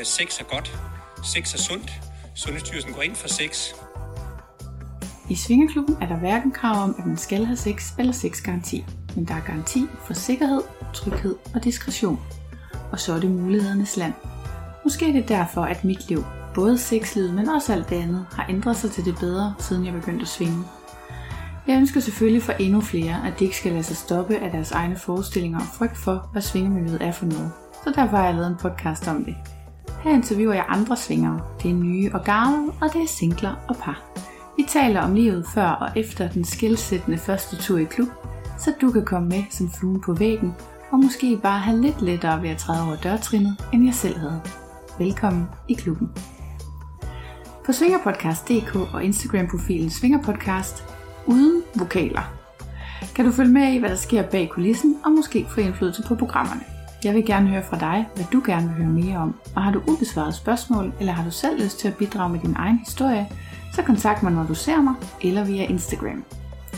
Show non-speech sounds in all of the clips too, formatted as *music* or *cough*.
Øh, sex er godt. Sex er sundt. Sundhedsstyrelsen går ind for sex. I Svingeklubben er der hverken krav om, at man skal have sex eller sexgaranti, men der er garanti for sikkerhed, tryghed og diskretion. Og så er det mulighedernes land. Måske er det derfor, at mit liv, både sexlivet, men også alt det andet, har ændret sig til det bedre, siden jeg begyndte at svinge. Jeg ønsker selvfølgelig for endnu flere, at de ikke skal lade sig stoppe af deres egne forestillinger og frygt for, hvad svingemiljøet er for noget. Så derfor har jeg lavet en podcast om det. Her interviewer jeg andre svingere. Det er nye og gamle, og det er singler og par. Vi taler om livet før og efter den skilsættende første tur i klub, så du kan komme med som flue på væggen, og måske bare have lidt lettere ved at træde over dørtrinnet, end jeg selv havde. Velkommen i klubben. På svingerpodcast.dk og Instagram-profilen Svingerpodcast uden vokaler kan du følge med i, hvad der sker bag kulissen, og måske få indflydelse på programmerne. Jeg vil gerne høre fra dig, hvad du gerne vil høre mere om, og har du ubesvaret spørgsmål, eller har du selv lyst til at bidrage med din egen historie, så kontakt mig, når du ser mig, eller via Instagram.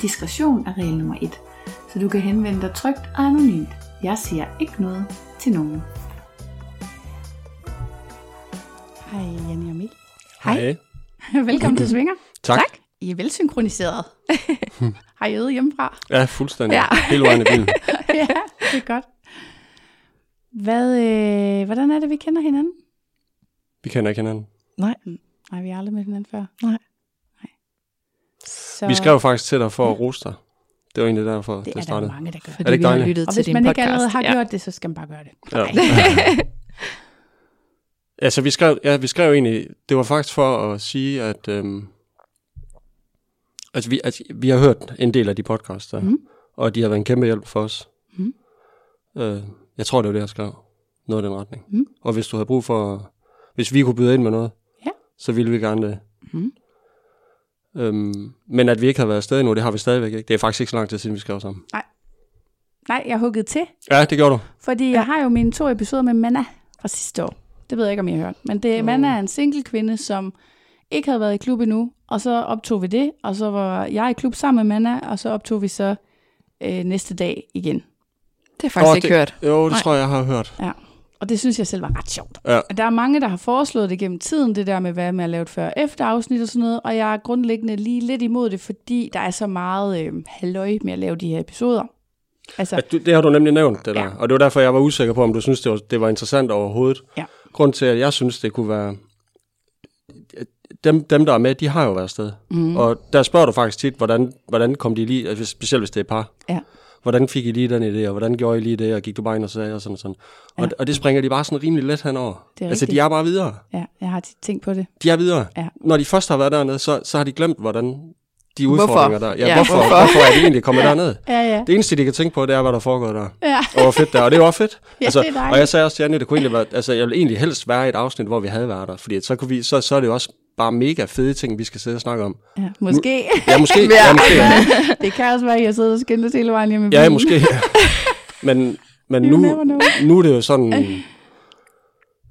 Diskretion er regel nummer 1, så du kan henvende dig trygt og anonymt. Jeg siger ikke noget til nogen. Hej Janne og Emil. Hej. *laughs* Velkommen til Svinger. *clears throat* Tak. tak. I er velsynkroniseret. *laughs* Har I øvet hjemmefra? Ja, fuldstændig. Ja. Hele vejen i bilen. *laughs* ja, det er godt. Hvad, øh, hvordan er det, vi kender hinanden? Vi kender ikke hinanden. Nej. Mm. Nej, vi har aldrig med hinanden før. Nej. Nej. Så... Vi skrev faktisk til dig for at rose dig. Det var egentlig derfor, det, det startede. Det er der mange, der gør. Fordi er det ikke vi har lyttet og til hvis man podcast. ikke allerede har ja. gjort det, så skal man bare gøre det. Ja. altså, *laughs* vi skrev, ja, vi skrev egentlig, det var faktisk for at sige, at øhm, altså, vi, altså, vi har hørt en del af de podcasts der, mm. og de har været en kæmpe hjælp for os. Mm. Øh, jeg tror, det var det, jeg skrev. Noget i den retning. Mm. Og hvis du havde brug for, hvis vi kunne byde ind med noget, ja. så ville vi gerne det. Mm. Øhm, men at vi ikke har været afsted endnu, det har vi stadigvæk ikke. Det er faktisk ikke så lang tid siden, vi skrev sammen. Nej. Nej, jeg huggede til. Ja, det gjorde du. Fordi ja. jeg har jo mine to episoder med Manna fra sidste år. Det ved jeg ikke, om I har hørt. Men det, mm. Manna er en single kvinde, som ikke havde været i klub endnu. Og så optog vi det, og så var jeg i klub sammen med Manna, og så optog vi så øh, næste dag igen. Det er faktisk oh, ikke det, hørt. Jo, det Nej. tror jeg, jeg har hørt. Ja. Og det synes jeg selv var ret sjovt. Ja. Der er mange, der har foreslået det gennem tiden, det der med, hvad med at lave et før efter afsnit og sådan noget, og jeg er grundlæggende lige lidt imod det, fordi der er så meget øh, halløj med at lave de her episoder. Altså, ja, det har du nemlig nævnt, det der. Ja. Og det var derfor, jeg var usikker på, om du synes, det var, det var interessant overhovedet. Ja. Grund til, at jeg synes, det kunne være... Dem, dem der er med, de har jo været afsted. Mm. Og der spørger du faktisk tit, hvordan, hvordan kom de lige, specielt hvis det er par. Ja hvordan fik I lige den idé, og hvordan gjorde I lige det, og gik du bare ind og sagde, og sådan og sådan. Ja. Og, og det springer de bare sådan rimelig let henover. Det er altså, rigtigt. de er bare videre. Ja, jeg har tænkt på det. De er videre. Ja. Når de først har været dernede, så, så har de glemt, hvordan de udfordringer hvorfor? der. Ja, ja hvorfor, hvorfor? hvorfor er de egentlig kommet *laughs* derned? Ja, ja. Det eneste, de kan tænke på, det er, hvad der foregår der. Ja. Og hvor fedt der. Og det er jo også fedt. *laughs* ja, altså, det er og jeg sagde også til Janne, det kunne egentlig være, altså, jeg ville egentlig helst være i et afsnit, hvor vi havde været der. Fordi så, kunne vi, så, så er det jo også bare mega fede ting, vi skal sidde og snakke om. Ja, måske. Ja, måske. *laughs* ja, måske ja. *laughs* det kan også være, at jeg sidder og skændes hele vejen hjemme i Ja, måske. Ja. *laughs* Men, men nu, nu er det jo sådan...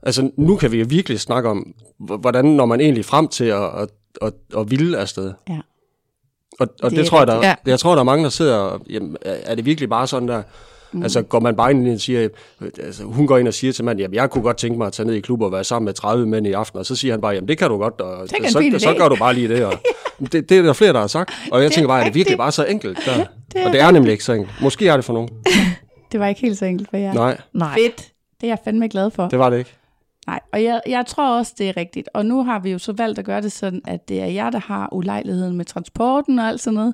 Altså, nu kan vi jo virkelig snakke om, hvordan når man egentlig frem til at, at, at, at ville afsted. Ja. Og, og det, det tror jeg, der, ja. jeg tror, der er mange, der sidder og, jamen, er det virkelig bare sådan der, mm. altså går man bare ind og siger, altså, hun går ind og siger til manden, jamen jeg kunne godt tænke mig at tage ned i klub og være sammen med 30 mænd i aften, og så siger han bare, jamen det kan du godt, og så, så, så gør du bare lige det, og *laughs* det, det er der flere, der har sagt, og jeg det tænker bare, er det virkelig bare så enkelt? *laughs* Der? Det og det er nemlig ikke så enkelt. Måske er det for nogen. *laughs* det var ikke helt så enkelt for jer. Nej. Nej. Fedt. Det er jeg fandme glad for. Det var det ikke. Nej, og jeg, jeg tror også, det er rigtigt. Og nu har vi jo så valgt at gøre det sådan, at det er jer, der har ulejligheden med transporten og alt sådan noget.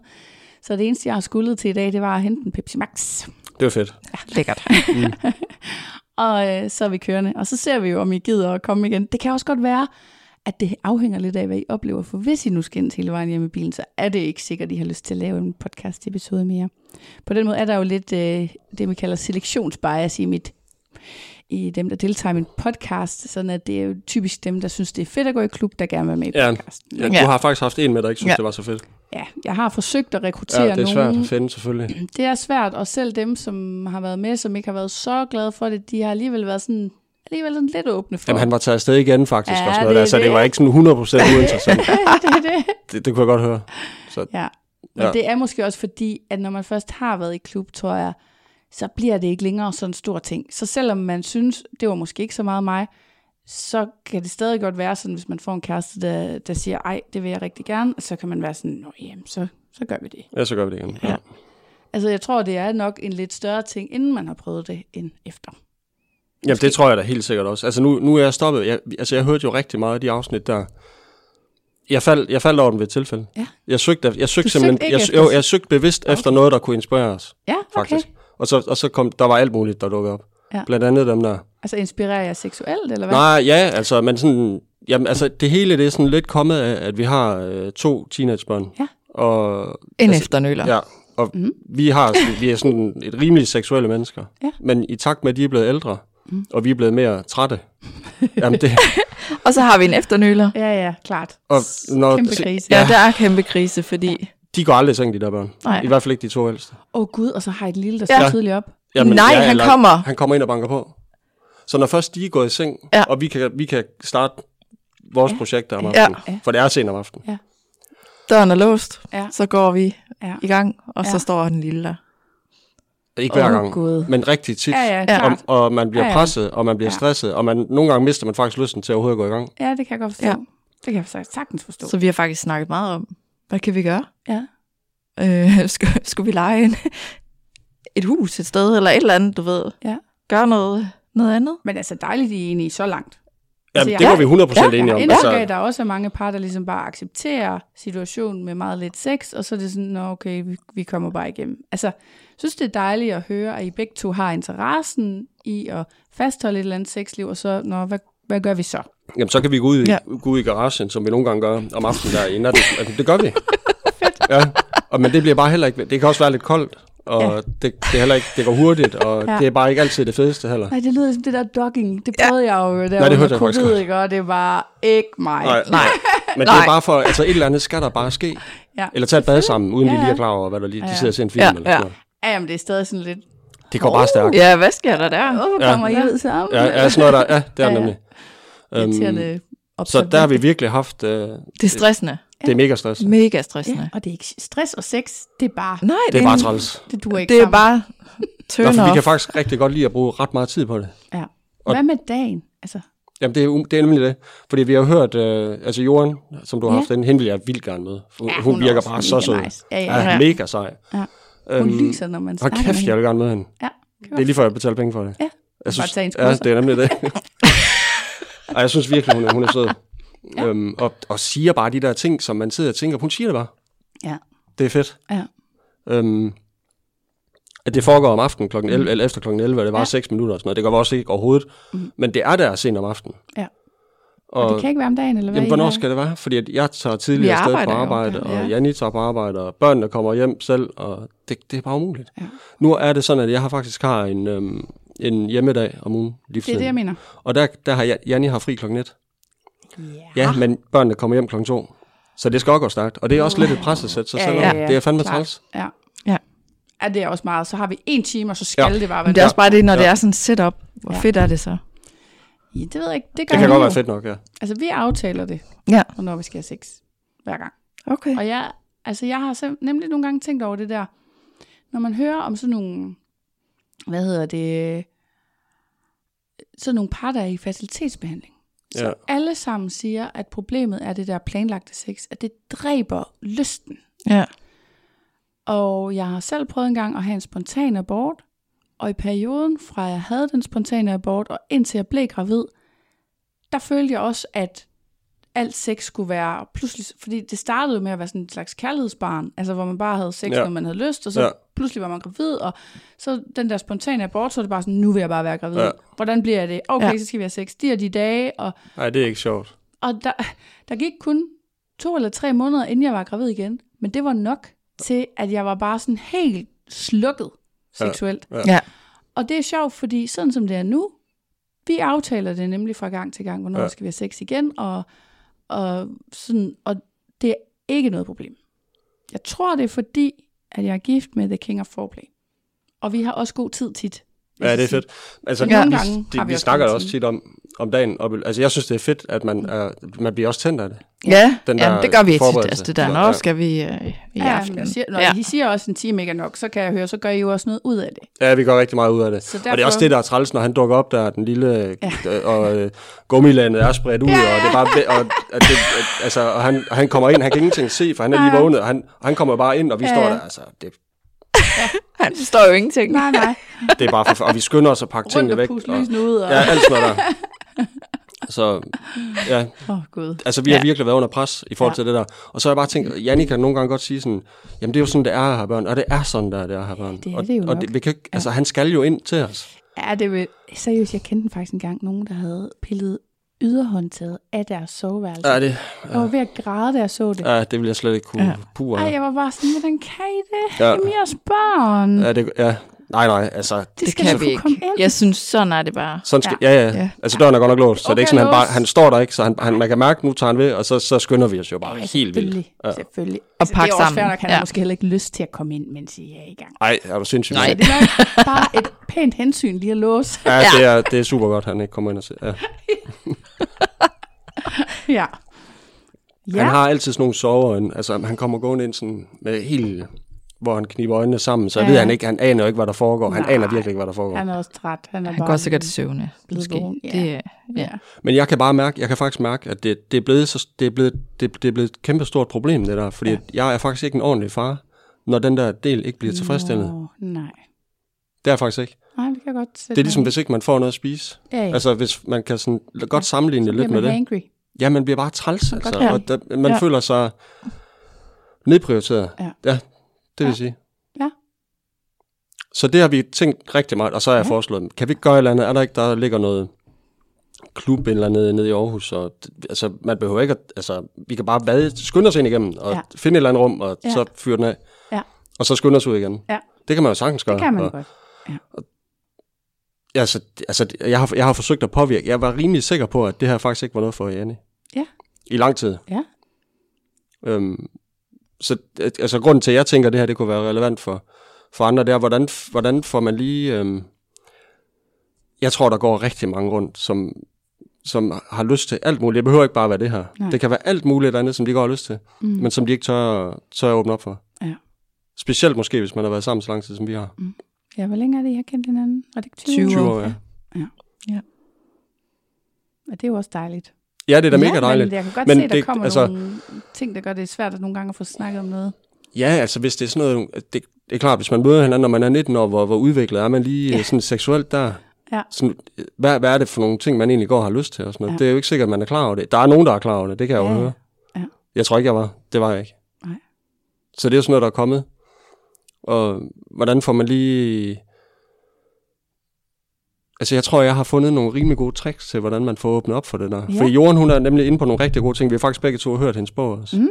Så det eneste, jeg har skuldet til i dag, det var at hente en Pepsi Max. Det var fedt. Ja, lækkert. mm. *laughs* og øh, så er vi kørende. Og så ser vi jo, om I gider at komme igen. Det kan også godt være, at det afhænger lidt af, hvad I oplever. For hvis I nu skændes hele vejen hjemme i bilen, så er det ikke sikkert, at I har lyst til at lave en podcast-episode mere. På den måde er der jo lidt øh, det, vi kalder selektionsbias i mit i dem, der deltager i min podcast, sådan at det er jo typisk dem, der synes, det er fedt at gå i klub, der gerne vil være med i podcasten. Ja, du har faktisk haft en med, der ikke synes, ja. det var så fedt. Ja, jeg har forsøgt at rekruttere nogen. Ja, det er nogen. svært at finde, selvfølgelig. *clears throat* Det er svært, og selv dem, som har været med, som ikke har været så glade for det, de har alligevel været sådan, alligevel sådan lidt åbne for. Jamen, han var taget afsted igen, faktisk, ja, og sådan noget. Det, altså, det. det var ikke sådan 100% *laughs* uinteressant. det, det, det. det, det kunne jeg godt høre. Så, ja, men ja. det er måske også fordi, at når man først har været i klub, tror jeg, så bliver det ikke længere sådan en stor ting. Så selvom man synes, det var måske ikke så meget mig, så kan det stadig godt være sådan, hvis man får en kæreste, der, der siger, ej, det vil jeg rigtig gerne, så kan man være sådan, nå jamen, så, så gør vi det. Ja, så gør vi det igen. Ja. Ja. Altså, jeg tror, det er nok en lidt større ting, inden man har prøvet det, end efter. Jamen, det tror jeg da helt sikkert også. Altså, nu, nu er jeg stoppet. Jeg, altså, jeg hørte jo rigtig meget af de afsnit der. Jeg faldt, jeg faldt over den ved et tilfælde. Ja. Jeg søgte, jeg søgte Du simpelthen, søgte jeg, jo, jeg søgte bevidst okay. efter noget, der kunne inspirere os, Ja, okay. faktisk. Og så, og så kom, der var alt muligt, der dukkede op. Ja. Blandt andet dem der. Altså, inspirerer jeg seksuelt, eller hvad? Nej, ja, altså, men sådan, jamen, altså, det hele det er sådan lidt kommet af, at vi har øh, to teenagebørn. Ja. Og, En altså, efternøler. Ja, og mm. vi, har, vi er sådan et rimelig seksuelle mennesker. Ja. Men i takt med, at de er blevet ældre, mm. og vi er blevet mere trætte, jamen det, *laughs* Og så har vi en efternøler. Ja, ja, klart. og når, Kæmpe krise. Ja, Ja. der er kæmpe krise, fordi... de går aldrig i seng, de der børn. Nej. I hvert fald ikke de to ældste. Åh oh, gud, og så har jeg et lille, der Ja. står Ja. tidligt op. Nej, han kommer. Han kommer ind og banker på. Så når først de er gået i seng, Ja. og vi kan, vi kan starte vores Ja. projekter om Ja. aftenen, Ja. for det er sent om aftenen. Døren er låst, Ja. så går vi Ja. i gang, og så Ja. står den lille der. Ikke hver Åh, gang, Gud. men rigtig tit. Ja, ja, Ja. klart. Og, og man bliver Ja, ja. presset, og man bliver Ja. stresset, og man, nogle gange mister man faktisk lysten til at overhovedet at gå i gang. Ja, det kan jeg godt forstå. Ja. Ja. Det kan jeg faktisk sagtens forstå. Så vi har faktisk snakket meget om, hvad kan vi gøre? Ja. Øh, *laughs* skulle, skulle vi lege en, et hus et sted, eller et eller andet, du ved? Ja. Gøre noget, noget andet? Men altså dejligt, I er enige så langt. Jamen, jeg det var vi 100% Jeg enige om. af, Altså, der også er mange par, der ligesom bare accepterer situationen med meget lidt sex, og så er det sådan, nå okay, vi, vi kommer bare igennem. Altså, jeg synes det er dejligt at høre, at I begge to har interessen i at fastholde et eller andet sexliv, og så, nå, hvad, hvad gør vi så? Jamen, så kan vi gå ud, i, Ja. gå ud i garagen, som vi nogle gange gør om aftenen der i natten. Altså, det gør vi. *laughs* Ja, og, men det bliver bare heller ikke... Det kan også være lidt koldt, og Ja. det, det, er heller ikke, det går hurtigt, og Ja. det er bare ikke altid det fedeste heller. Nej, det lyder som det der dogging. Det prøvede jeg jo der det under hørte jeg faktisk ikke? og det var ikke mig. Nej, *laughs* nej. Men det Nej. er bare for, altså et eller andet skal der bare ske. Ja. Eller tage et bad sammen, uden Ja, de lige ja. er klar over, hvad der lige, Ja, de ja. sidder og ser en film Ja, eller sådan ja. noget. Ja, jamen det er stadig sådan lidt, Det går bare stærkt. Ja, hvad sker der der? hvorfor Ja. kommer I ud sammen? Ja, ja, sådan noget der, ja, det er Ja, ja. nemlig. Øhm, Irriterende så der har vi virkelig haft, øh, Det er stressende. det er mega stress. Mega stressende. Ja, og det er ikke stress og sex, det er bare, Nej, Det er bare en- træls. det duer ikke Det er sammen. bare *laughs* Nå, turn for vi kan faktisk rigtig godt lide at bruge ret meget tid på det. Ja. Og- Hvad med dagen? Altså, Jamen, det er, det er nemlig det. Fordi vi har hørt, øh, altså Joren, som du har Ja. haft, den, hende vil jeg vildt gerne med. For, Ja, hun, hun hun er virker bare så sød. nice. Ja, ja, ja. ja. mega sej. Ja. hun lyser, når man snakker kæft, med jeg vil gerne med hende. Ja, Det er lige før, jeg betaler penge for det. Ja, Jeg synes, tage hendes ja, det er nemlig det. *laughs* Ej, jeg synes virkelig, hun er, hun er sød. *laughs* Ja. Øhm, og, og siger bare de der ting, som man sidder og tænker, hun siger det bare. Ja. Det er fedt. Ja. Øhm, at det foregår om aftenen klokken 11, eller efter klokken 11, og det var Ja. 6 minutter og sådan noget. Det vi også ikke overhovedet. Mhm. Men det er der sent om aftenen. Ja. Og, Og det kan ikke være om dagen, eller hvad? jamen, hvornår har? skal det være? Fordi at jeg tager tidligere Vi afsted på arbejde, ja. og Janni tager på arbejde, og børnene kommer hjem selv, og det, det er bare umuligt. Ja. Nu er det sådan, at jeg har faktisk har en, øhm, en hjemmedag om ugen. Det er det, jeg mener. Og der, der har jeg- Janni har fri klokken 1. Ja. Ja, men børnene kommer hjem klokken 2. Så det skal også gå stærkt. Og det er også lidt et pres at sætte sig Ja, selv. ja, ja, det er fandme klart. træls. Ja. Ja. Ja, det er også meget. Så har vi en time, og så skal Ja. det bare være Men det er også bare det, når Ja. det er sådan setup. Hvor Ja. fedt er det så? Ja, det ved jeg ikke. Det, gør Det kan godt jo. være fedt nok, ja. Altså, vi aftaler det, Ja. hvornår vi skal have sex. Hver gang. Okay. Og jeg, altså, jeg har nemlig nogle gange tænkt over det der, når man hører om sådan nogle, hvad hedder det, sådan nogle par, der er i fertilitetsbehandling. Så Ja. alle sammen siger, at problemet er det der planlagte sex, at det dræber lysten. Ja. Og jeg har selv prøvet en gang at have en spontan abort, og i perioden fra jeg havde den spontane abort, og indtil jeg blev gravid, der følte jeg også, at alt sex skulle være pludselig, fordi det startede jo med at være sådan en slags kærlighedsbarn, altså hvor man bare havde sex, Ja. ja. når man havde lyst, og så Ja. ja. pludselig var man gravid, og så den der spontane abort, så er det bare sådan, nu vil jeg bare være gravid. Ja. Ja. Hvordan bliver det? Okay, Ja. ja. så skal vi have sex. De og de dage, og, Nej, det er ikke sjovt. og der, der gik kun to eller tre måneder, inden jeg var gravid igen, men det var nok til, at jeg var bare sådan helt slukket Ja. seksuelt. Ja. Ja. Og det er sjovt, fordi sådan som det er nu, vi aftaler det nemlig fra gang til gang, hvornår Ja. ja. skal vi have sex igen, og, og, sådan, og det er ikke noget problem. Jeg tror, det er fordi, at jeg er gift med The King of Foreplay. Og vi har også god tid tit. Ja, det er fedt. Altså, Så vi, de, vi vi snakker også tid. tit om, om dagen. Og, altså, jeg synes, det er fedt, at man, er, man bliver også tændt af det. Ja, Den ja der det gør vi ikke tit. forberedelse. Altså det der, Ja, nå, ja. skal vi øh, i Ja, aften. jeg siger, når ja. I siger også en time ikke er nok, så kan jeg høre, så gør I jo også noget ud af det. Ja, vi gør rigtig meget ud af det. Så Og det er derfor- også det, der er træls, når han dukker op der, den lille, ja. og øh, gummilandet er spredt ud, ja, ja. og det er bare, og, at det, at, altså, og han, og han kommer ind, han kan ingenting se, for han er lige vågnet, og han, og han kommer bare ind, og vi Ja, står ja. der, altså, det, *laughs* Han forstår jo ingenting. Nej, nej. det er bare for, og vi skynder os at pakke Rundt tingene og væk. puste Og, ud. Og... ja, alt sådan noget der. Så, ja, Åh, oh, gud. altså vi har Ja. virkelig været under pres i forhold Ja. til det der. Og så har jeg bare tænkt, Jannik kan nogle gange godt sige sådan, jamen det er jo sådan, det er at have børn, og det er sådan, der, det er at have børn. det er og, det jo og nok. det, vi kan, altså han skal jo ind til os. Ja, det vil... Seriøst, jeg kendte faktisk engang nogen, der havde pillet yderhåndtaget af deres soveværelse. Ja, det, Jeg var ved at græde, da jeg så det. ja, det vil jeg slet ikke kunne. Ja. Ja. Puh, Ej, jeg var bare sådan, hvordan kan I det? Ja. Ja. Jamen, jeres børn. Ja, det, ja. Nej, nej, altså, de Det skal kan vi ikke. Jeg synes, sådan er det bare. sådan skal, ja. Ja, ja. Ja. Altså, døren er godt nok låst, så det er ikke Okay, sådan, han, bare, han står der ikke, så han, han, man kan mærke, nu tager han ved, og så, så skynder vi os jo bare helt vildt. Selvfølgelig, Ja. ja. selvfølgelig. Og Altså, pakke det er også sammen. fair nok, han Ja. har måske heller ikke lyst til at komme ind, mens I er i gang. Ej, er du sindssygt? Nej. Det er nok bare et pænt hensyn lige at låse. Ja, det er, det er super godt, han ikke kommer ind og ser. Ja. Ja. *laughs* Ja. Han har altid sådan nogle soveøjne. Altså, han kommer gående ind sådan med helt hvor han kniber øjnene sammen, så jeg Ja. ved han ikke, han aner jo ikke, hvad der foregår. Han Nej. aner virkelig ikke, hvad der foregår. Han er også træt. Han, er Han bare går sikkert i søvne, måske. ja. Det, ja. Ja. Men jeg kan bare mærke, jeg kan faktisk mærke, at det, det, er, blevet så, det, er, blevet, det, det er blevet et kæmpe stort problem, det der. Fordi Ja. ja. jeg er faktisk ikke en ordentlig far, når den der del ikke bliver tilfredsstillet. Nå, nej. Det er jeg faktisk ikke. Nej, det kan jeg godt sætte Det er ligesom, hvis ikke man får noget at spise. ja, ja. Altså, hvis man kan sådan godt sammenligne så det lidt med man det. angry. Ja, man bliver bare træls, altså. godt Og der, man Ja. føler sig nedprioriteret. Ja. ja det vil Ja. sige. Ja. Så det har vi tænkt rigtig meget, og så har jeg Ja. foreslået, kan vi ikke gøre et eller andet? Er der ikke, der ligger noget klub eller andet nede i Aarhus? Og, altså, man behøver ikke, at, altså, vi kan bare vade, skynde os ind igennem, og Ja. finde et eller andet rum, og Ja. så fyre den af. Ja. Og så skynde os ud igen. Ja. Det kan man jo sagtens gøre. Det kan man og, godt. Ja, altså, altså, jeg, har, jeg har forsøgt at påvirke. Jeg var rimelig sikker på, at det her faktisk ikke var noget for Janne. Ja. I lang tid. Ja. Øhm, så øh, altså, grunden til, at jeg tænker, at det her det kunne være relevant for, for andre, det er, hvordan, hvordan får man lige... Øhm, jeg tror, der går rigtig mange rundt, som, som har lyst til alt muligt. Det behøver ikke bare være det her. Nej. Det kan være alt muligt andet, som de går har lyst til, Mm. men som de ikke tør, tør at åbne op for. Ja. Specielt måske, hvis man har været sammen så lang tid, som vi har. Ja, hvor længe er det, I har kendt hinanden? Var det ikke 20, 20 20 år, ja. Ja, det er jo også dejligt. Ja, det er da ja, mega dejligt. Men jeg kan godt Men se, at der det- kommer altså- nogle ting, der gør det svært at nogle gange at få snakket om noget. Ja, altså hvis det er sådan noget, det, det er klart, hvis man møder hinanden, når man er 19 år, hvor, hvor udviklet er man lige Ja. sådan seksuelt der. Ja. Sådan, hvad, hvad er det for nogle ting, man egentlig går og har lyst til? Og sådan noget. Ja. Det er jo ikke sikkert, at man er klar over det. Der er nogen, der er klar over det, det kan jeg Ja, jo høre. Ja. Jeg tror ikke, jeg var. Det var jeg ikke. Nej. Så det er jo sådan noget, der er kommet. Og hvordan får man lige... Altså, jeg tror, jeg har fundet nogle rimelig gode tricks til, hvordan man får åbnet op for det der. Ja. Ja. For Jorden, hun er nemlig inde på nogle rigtig gode ting. Vi har faktisk begge to hørt hendes bog også. Mm.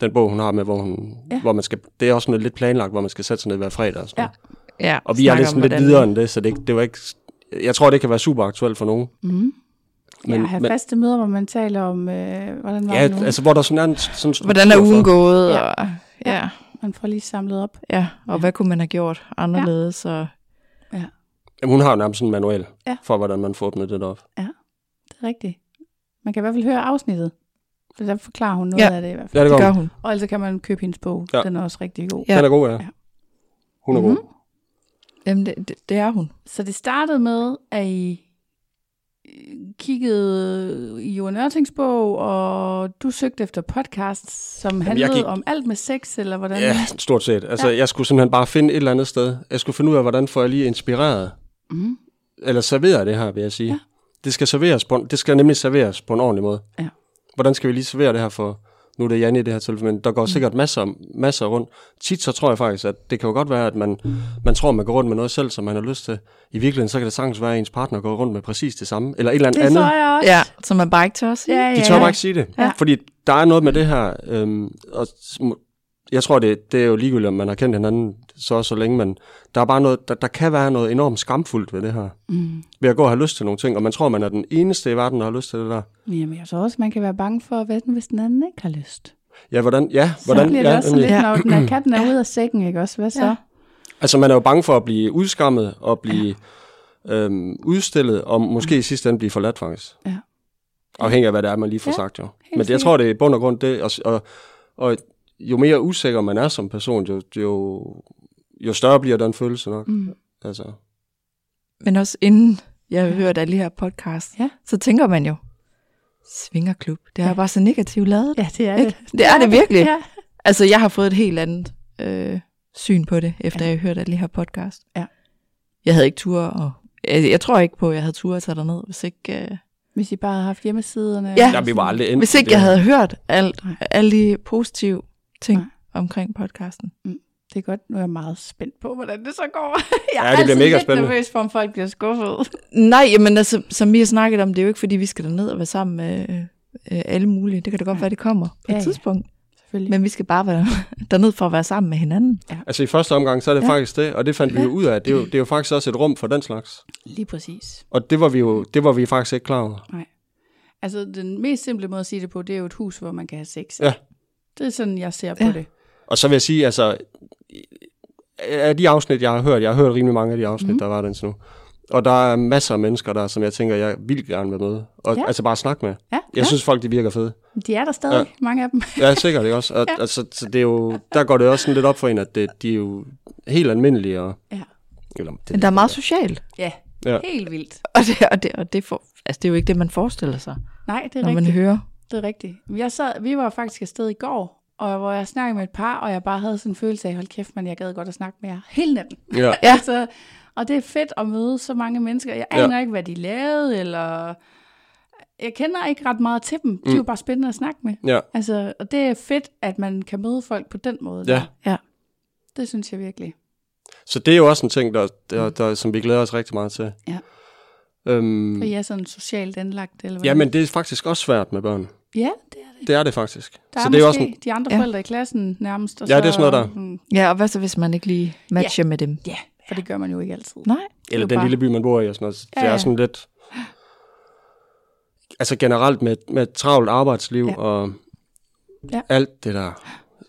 Den bog, hun har med, hvor, hun, Ja. ja. hvor man skal... Det er også noget lidt planlagt, hvor man skal sætte sig ned hver fredag. Og, sådan Ja. noget. Ja, og vi er snakker lidt, sådan lidt videre end det, så det, ikke- det var ikke... Jeg tror, det kan være super aktuelt for nogen. Mm. Men- ja, have men- faste møder, hvor man taler om, øh, hvordan var Ja, det nu? altså hvor der sådan er en sådan Hvordan er ugen gået? Ja. Og, ja, Man får lige samlet op. ja, og Ja. hvad kunne man have gjort anderledes? Og, Jamen, hun har jo nærmest sådan en manual Ja. for, hvordan man får åbnet det op. Det er rigtigt. Man kan i hvert fald høre afsnittet. For der forklarer hun noget Ja. af det i hvert fald. Ja, det gør hun. Og ellers kan man købe hendes bog. Ja. Den er også rigtig god. Ja. Den er god, ja. Ja. Hun er Mhm. god. Jamen, det, det, det er hun. Så det startede med, at I kiggede i Johan Ørtings bog, og du søgte efter podcasts, som handlede jeg gik- om alt med sex, eller hvordan? Ja, stort set. Altså, Ja. ja. jeg skulle simpelthen bare finde et eller andet sted. Jeg skulle finde ud af, hvordan får jeg lige inspireret, Mm. eller serveret det her, vil jeg sige. Ja. Det skal serveres på det skal nemlig serveres på en ordentlig måde. Ja. Hvordan skal vi lige servere det her for, nu er det Janne i det her tilfælde, men der går mm. sikkert masser, masser rundt. Tit så tror jeg faktisk, at det kan jo godt være, at man, man tror, man går rundt med noget selv, som man har lyst til. I virkeligheden, så kan det sagtens være, at ens partner går rundt med præcis det samme, eller et eller andet Det andet. tror jeg også. Ja, så man bare ikke tør at sige. Ja, ja, De tør bare ikke sige det. Ja. Fordi der er noget med det her, øhm, og jeg tror, det, det er jo ligegyldigt, om man har kendt hinanden så så længe, men der er bare noget, der, der kan være noget enormt skamfuldt ved det her. Mm. Ved at gå og have lyst til nogle ting, og man tror, man er den eneste i verden, der har lyst til det der. Jamen, jeg tror også, man kan være bange for, hvad nu, hvis den anden ikke har lyst. Ja, hvordan, ja, Så hvordan, bliver det ja, også lidt, når den er, katten er ude af sækken, ikke også? Hvad så? Ja. Altså, man er jo bange for at blive udskammet, og blive øhm, udstillet, og måske i sidste ende blive forladt, faktisk. Ja. Afhængig af, hvad det er, man lige får Ja, sagt, jo. Men det, jeg tror, det er i bund og grund det, og, og, og jo mere usikker man er som person, jo, jo, jo større bliver den følelse nok. Mm. Altså. Men også inden jeg har hørt alle de her podcast, Ja. så tænker man jo, svingerklub, det er ja. bare så negativt lavet. Ja, det er Ikke? Det er det virkelig. Ja. Altså, jeg har fået et helt andet øh, syn på det, efter ja. jeg har hørt alle de her podcast. Ja. Jeg havde ikke tur, og jeg, jeg tror ikke på, at jeg havde tur at tage derned, hvis ikke, øh, Hvis I bare havde haft hjemmesiderne. Ja. Ja, vi var aldrig endt hvis ikke det. jeg havde hørt alt, alle de positive ting Nej. omkring podcasten. Det er godt. Nu er jeg meget spændt på, hvordan det så går. *laughs* Jeg Ja, er det bliver mega lidt spændende. nervøs for, om folk bliver skuffet. Nej, jamen altså, som vi har snakket om, det er jo ikke, fordi vi skal derned og være sammen med øh, alle mulige. Det kan da godt være, det kommer på Ja, et ja. tidspunkt. Selvfølgelig. Men vi skal bare være *laughs* derned for at være sammen med hinanden. Altså i første omgang, så er det Ja. ja. faktisk det, og det fandt vi jo ud af. Det er jo, det er jo faktisk også et rum for den slags. Lige præcis. Og det var vi jo det var vi faktisk ikke klar over. Altså, den mest simple måde at sige det på, det er jo et hus, hvor man kan have sex. Ja. Det er sådan, jeg ser på Ja. det. Og så vil jeg sige, altså, af de afsnit, jeg har hørt, jeg har hørt rimelig mange af de afsnit, mm. der var den nu. Og der er masser af mennesker der, som jeg tænker, jeg vil gerne være med. Og Ja. altså bare snakke med. Ja, Jeg ja. synes, folk de virker fede. De er der stadig, ja. mange af dem. *laughs* Ja, sikkert ikke også. Og, Ja. ja. altså, så det er jo, der går det også sådan lidt op for en, at det, de er jo helt almindelige. Og, Ja. eller, det, Men der er meget socialt. Ja, Ja. helt vildt. Og det, og det, og det, for, altså, det er jo ikke det, man forestiller sig, Nej, det er når rigtigt. man hører. Det er rigtigt. Jeg sad, vi var faktisk afsted i går, og hvor jeg snakkede med et par, og jeg bare havde sådan en følelse af, hold kæft, man, jeg gad godt at snakke med jer hele natten. Ja. Ja. *laughs* Altså, og det er fedt at møde så mange mennesker. Jeg Ja. aner ikke, hvad de lavede, eller... Jeg kender ikke ret meget til dem. De er jo bare spændende at snakke med. ja. Altså, og det er fedt, at man kan møde folk på den måde. Ja. der. Ja. Det synes jeg virkelig. Så det er jo også en ting, der, der, der, som vi glæder os rigtig meget til. Ja. Øhm, For I er sådan socialt anlagt, eller hvad? ja, men det er faktisk også svært med børn. Ja, det er det. Det er det faktisk. Der er så det er også en, de andre Ja. forældre i klassen nærmest. Og Ja, så, det er sådan noget der. Mm, Ja, og hvad så, hvis man ikke lige matcher med dem? Ja, for det gør man jo ikke altid. Nej. eller den bare- lille by, man bor i og sådan noget. Ja, Det ja. er sådan lidt... Altså generelt med, med et travlt arbejdsliv Ja. ja. og Ja. alt det der.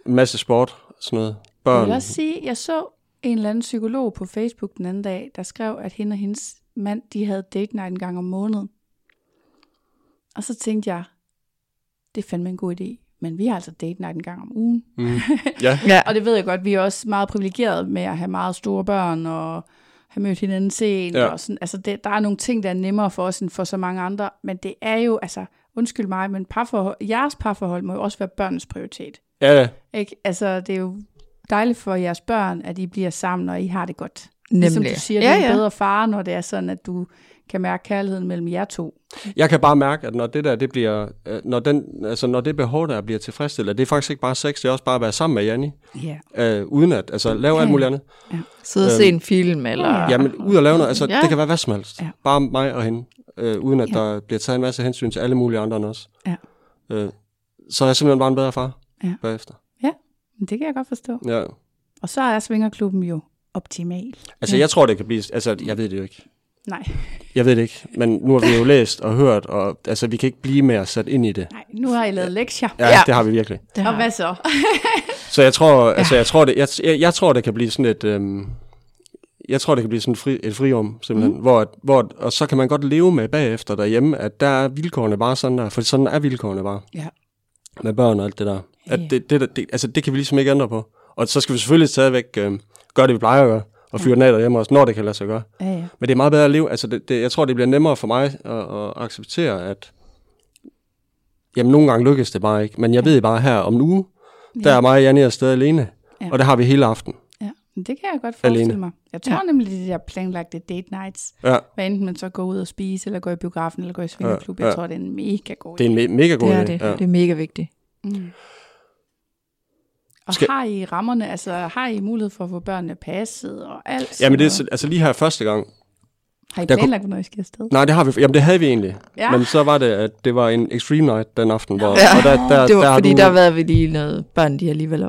En masse sport og sådan noget. Jeg Børn. vil også sige, jeg så en eller anden psykolog på Facebook den anden dag, der skrev, at hende og hendes mand, de havde date night en gang om måneden. Og så tænkte jeg, det er fandme en god idé. Men vi har altså date night en gang om ugen. Mm. *laughs* Ja, Ja. Og det ved jeg godt, vi er også meget privilegerede med at have meget store børn og have mødt hinanden sent. Ja. Og sådan. Altså det, der er nogle ting, der er nemmere for os end for så mange andre. Men det er jo, altså undskyld mig, men parforhold, jeres parforhold må jo også være børnenes prioritet. ja, ja. Ikke? Altså det er jo dejligt for jeres børn, at I bliver sammen, og I har det godt. Nemlig. Ligesom du siger, ja, du er en ja. bedre far, når det er sådan, at du kan mærke kærligheden mellem jer to. Jeg kan bare mærke, at når det der, det bliver, øh, når, den, altså når det behov der bliver tilfredsstillet, det er faktisk ikke bare sex, det er også bare at være sammen med Janni, Ja. øh, uden at, altså lave alt Ja. muligt andet. Sidde og se en film, eller... Ja, men ud og lave noget, altså Ja. ja. det kan være hvad som helst. Ja. Ja. Bare mig og hende, øh, uden at Ja. ja. der bliver taget en masse hensyn til alle mulige andre end os. Ja. Øh, så er jeg simpelthen bare en bedre far Ja. bagefter. Men det kan jeg godt forstå. Ja. Og så er Svingerklubben jo optimal. Altså Ja. jeg tror, det kan blive, altså jeg ved det jo ikke. Nej, *laughs* Jeg ved det ikke, men nu har vi jo læst og hørt, og altså vi kan ikke blive mere sat ind i det. nej, nu har I lavet lektier. Ja, Ja. det har vi virkelig. Det Og har, hvad så? *laughs* Så jeg tror, altså jeg tror det, jeg, jeg, jeg tror det kan blive sådan et, øhm, jeg tror det kan blive sådan et, fri, et frirum simpelthen, mm. hvor, hvor, og så kan man godt leve med bagefter derhjemme, at der er vilkårene bare sådan der, for sådan er vilkårene bare. Ja. Med børn og alt det der. At det, det, det, altså det kan vi ligesom ikke ændre på. Og så skal vi selvfølgelig stadigvæk øhm, gøre det, vi plejer at gøre, og fyre den af derhjemme også, når det kan lade sig gøre. Ja, ja. Men det er meget bedre at leve, altså det, det, jeg tror, det bliver nemmere for mig at, at acceptere, at jamen nogle gange lykkes det bare ikke, men jeg ved bare her om en uge, der er mig og Janne afsted alene, Ja. ja. og det har vi hele aften. ja. Men det kan jeg godt forestille Alene. mig. Jeg tror Ja. ja. nemlig, de der planlagte date nights, Ja, hvad enten man så går ud og spise, eller går i biografen, eller går i svingerklub, Ja, jeg ja. tror, det er en mega god det er en me- mega god det er idé. det. Ja. Det er mega vigtigt. Mm. Og Skal- har I rammerne, altså har I mulighed for at få børnene passet og alt? Ja, men det er, altså lige her første gang. Har I der kunne- planlagt, hvornår I skal afsted? Nej, det har vi. Jamen det havde vi egentlig. Ja. Men så var det, at det var en extreme night den aften, hvor... Ja. Og der, der, Det var der fordi, du, der var vi lige noget børn, de alligevel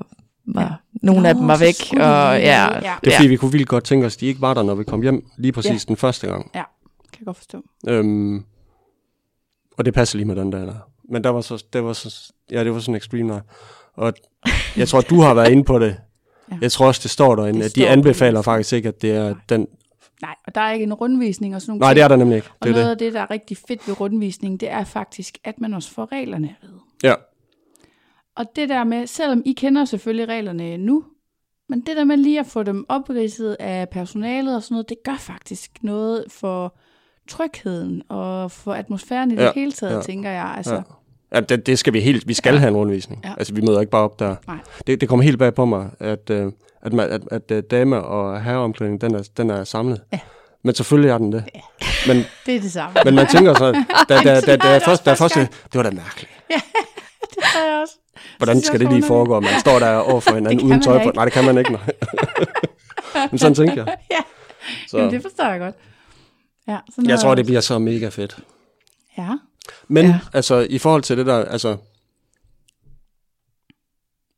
var... Ja. Nogle Nå, af dem var væk, og ja, ja. Det er fordi, vi kunne vildt godt tænke os, at de ikke var der, når vi kom hjem. Lige præcis Ja. den første gang. Kan jeg godt forstå. Øhm, og det passer lige med den der. der. Men der var så, det var så, ja, det var sådan en extreme night. Og jeg tror, du har været inde på det. *laughs* Ja. Jeg tror også, det står derinde, Det at de anbefaler faktisk ikke, at det er den... Nej, og der er ikke en rundvisning og sådan nogle Nej, ting. det er der nemlig ikke. Og Det er noget det. af det, der er rigtig fedt ved rundvisningen, det er faktisk, at man også får reglerne vide. Ja. Og det der med, selvom I kender selvfølgelig reglerne nu, men det der med lige at få dem opridset af personalet og sådan noget, det gør faktisk noget for trygheden og for atmosfæren i det ja, hele taget, ja, tænker jeg. Altså. Ja. Ja, det, det skal vi helt, vi skal ja. have en undervisning. Ja. Altså, vi møder ikke bare op der. Nej. Det, det kommer helt bag på mig, at, øh, at, man, at, at, at dame- og herreomklædning, den er, den er samlet. Ja. Men selvfølgelig er den det. Ja. Men, *laughs* det er det samme. Men man tænker så, *laughs* da, da, da, da, først, da først, det var da mærkeligt. *laughs* Ja, det har jeg også. Hvordan skal det lige foregå? Man står der over for hinanden uden tøj på. Nej, det kan man ikke. Men sådan tænker jeg. Ja, så. Jamen, det forstår jeg godt. Ja, sådan jeg tror, det bliver så mega fedt. Ja. Men ja. altså, i forhold til det der, altså,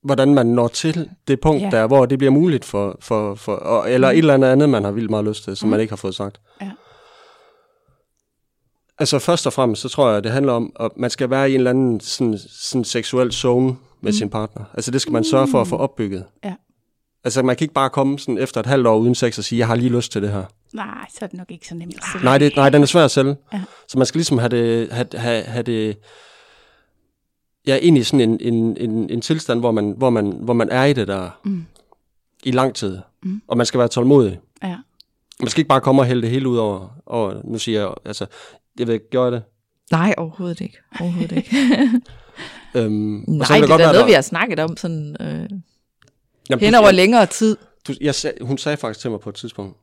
hvordan man når til det punkt ja. der, hvor det bliver muligt for, for, for eller mm. et eller andet andet, man har vildt meget lyst til, som mm. man ikke har fået sagt. Ja. Altså først og fremmest, så tror jeg, det handler om, at man skal være i en eller anden sådan, sådan seksuel zone med mm. sin partner. Altså det skal man sørge for at få mm. opbygget. Ja. Altså man kan ikke bare komme sådan efter et halvt år uden sex og sige, jeg har lige lyst til det her. Nej, så er det nok ikke så nemt at sælge. Nej, det, nej den er svær at sælge. Ja. Så man skal ligesom have det, have, have, have det ja, ind i sådan en, en, en, en tilstand, hvor man, hvor, man, hvor man er i det der mm. i lang tid. Mm. Og man skal være tålmodig. Ja. Man skal ikke bare komme og hælde det hele ud over, over nu siger jeg, altså, jeg ved ikke, gør jeg det? Nej, overhovedet ikke. Overhovedet ikke. *laughs* øhm, Nej, det, det er noget, der... vi har snakket om sådan øh, Jamen, hen over længere tid. Du, jeg sag, hun sagde faktisk til mig på et tidspunkt,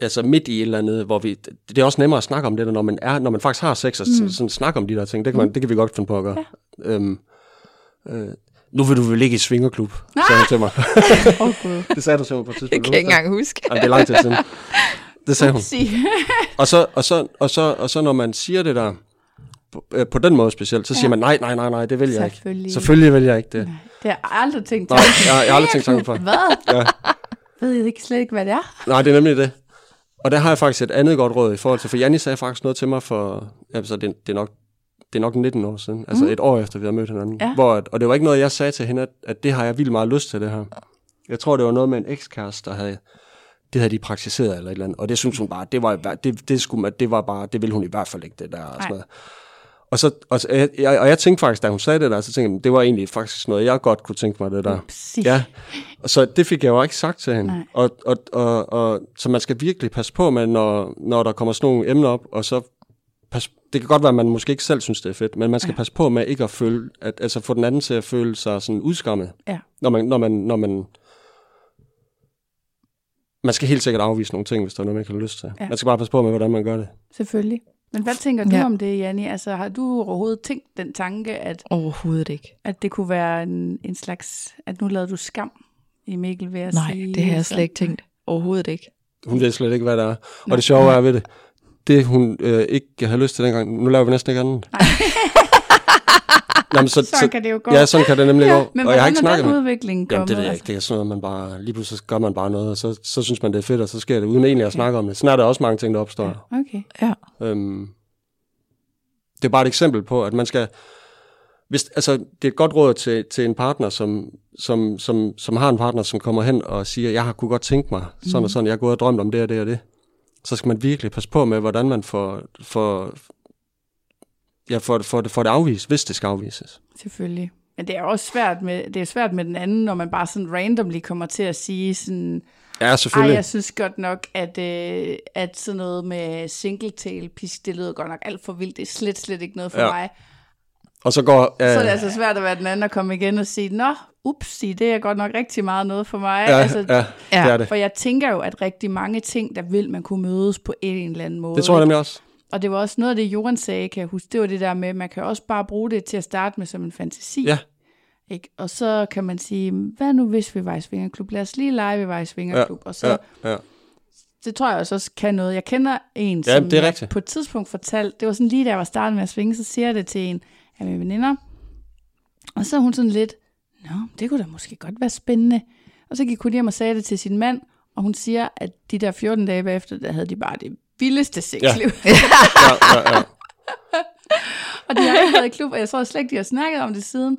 altså midt i et eller andet, hvor vi, det er også nemmere at snakke om det, når man, er, når man faktisk har sex, og mm. sådan snakke om de der ting, det kan, man, mm. det kan vi godt finde på at gøre. Ja. Øhm, øh, nu vil du vel ikke i svingerklub, ah! sagde hun til mig. *laughs* oh, God. det sagde du til mig på et tidspunkt. Det kan jeg ikke engang huske. Jamen, det er lang tid siden. Det sagde hun. og, så, og, så, og, så, og så når man siger det der, på, øh, på den måde specielt, så ja. siger man, nej, nej, nej, nej, det vil jeg ikke. Selvfølgelig vil jeg ikke det. Nej, det har jeg aldrig tænkt Nej, jeg, jeg har aldrig tænkt tanken for. Hvad? Ja. Ved jeg ikke slet ikke, hvad det er? Nej, det er nemlig det. Og der har jeg faktisk et andet godt råd i forhold til, for Janni sagde faktisk noget til mig for, altså det, det er nok det er nok 19 år siden, altså mm. et år efter vi har mødt hinanden. Ja. Hvor, og det var ikke noget, jeg sagde til hende, at, at det har jeg vildt meget lyst til det her. Jeg tror, det var noget med en ekskæreste, der havde, det havde de praktiseret eller et eller andet, og det synes hun bare, det var, det, det, skulle, det var bare, det ville hun i hvert fald ikke, det der. Og, sådan noget. Og, så, og, jeg, og jeg tænkte faktisk, da hun sagde det der, så tænkte jeg, det var egentlig faktisk noget, jeg godt kunne tænke mig, det der. Upsi. Ja, så det fik jeg jo ikke sagt til hende. Og, og, og, og, så man skal virkelig passe på med, når, når der kommer sådan nogle emner op, og så pas, det kan godt være, at man måske ikke selv synes, det er fedt, men man skal ja. passe på med ikke at føle, at, altså få den anden til at føle sig sådan udskammet. Ja. Når man, når man, når man, man skal helt sikkert afvise nogle ting, hvis der er noget, man ikke har lyst til. Ja. Man skal bare passe på med, hvordan man gør det. Selvfølgelig. Men hvad tænker du ja. om det, Janni? Altså, har du overhovedet tænkt den tanke, at... Overhovedet ikke. At det kunne være en, en slags... At nu lavede du skam i Mikkel ved at Nej, sige... Nej, det har jeg slet ikke tænkt. Overhovedet ikke. Hun ved slet ikke, hvad der er. Og det sjove er ved det, det hun øh, ikke har lyst til dengang, nu laver vi næsten ikke andet. *laughs* Jamen, så, sådan så, kan det jo gå. Ja, sådan kan det nemlig ja, gå. Men og jeg har ikke snakket med udvikling Jamen, det ved jeg ikke. Det er sådan noget, man bare, lige pludselig gør man bare noget, og så, så synes man, det er fedt, og så sker det, uden egentlig at snakke om det. Sådan er der også mange ting, der opstår. Ja, okay. Ja. Øhm, det er bare et eksempel på, at man skal, hvis, altså, det er et godt råd til, til en partner, som, som, som, som har en partner, som kommer hen og siger, jeg har kunne godt tænke mig sådan mm. og sådan, jeg har gået og drømt om det og det og det. Så skal man virkelig passe på med, hvordan man får, får, ja, får, får, det, får det afvist, hvis det skal afvises. Selvfølgelig. Men det er også svært med, det er svært med den anden, når man bare sådan randomly kommer til at sige sådan, Ja, selvfølgelig. Ej, jeg synes godt nok, at, øh, at sådan noget med single tail pisk, det lyder godt nok alt for vildt. Det er slet, slet ikke noget for ja. mig. Og så går... Øh, så er det altså svært at være den anden og komme igen og sige, nå, upsi, det er godt nok rigtig meget noget for mig. Ja, altså, ja, ja, det er det. For jeg tænker jo, at rigtig mange ting, der vil man kunne mødes på en eller anden måde. Det tror jeg nemlig også. Og det var også noget af det, Johan sagde, kan jeg huske, det var det der med, at man kan også bare bruge det til at starte med som en fantasi. Ja. Ikke? Og så kan man sige, hvad nu hvis vi var i Svingerklub? Lad os lige lege, vi var i Svingerklub. Ja, og så, ja, ja. det tror jeg også kan noget. Jeg kender en, ja, som det er jeg på et tidspunkt fortalte, det var sådan lige da jeg var startet med at svinge, så siger jeg det til en af mine veninder. Og så er hun sådan lidt, nå, det kunne da måske godt være spændende. Og så gik hun hjem og sagde det til sin mand, og hun siger, at de der 14 dage bagefter, der havde de bare det vildeste sexliv. Ja. ja, ja, ja. *laughs* og de har ikke været i klub, og jeg tror slet ikke, de har snakket om det siden.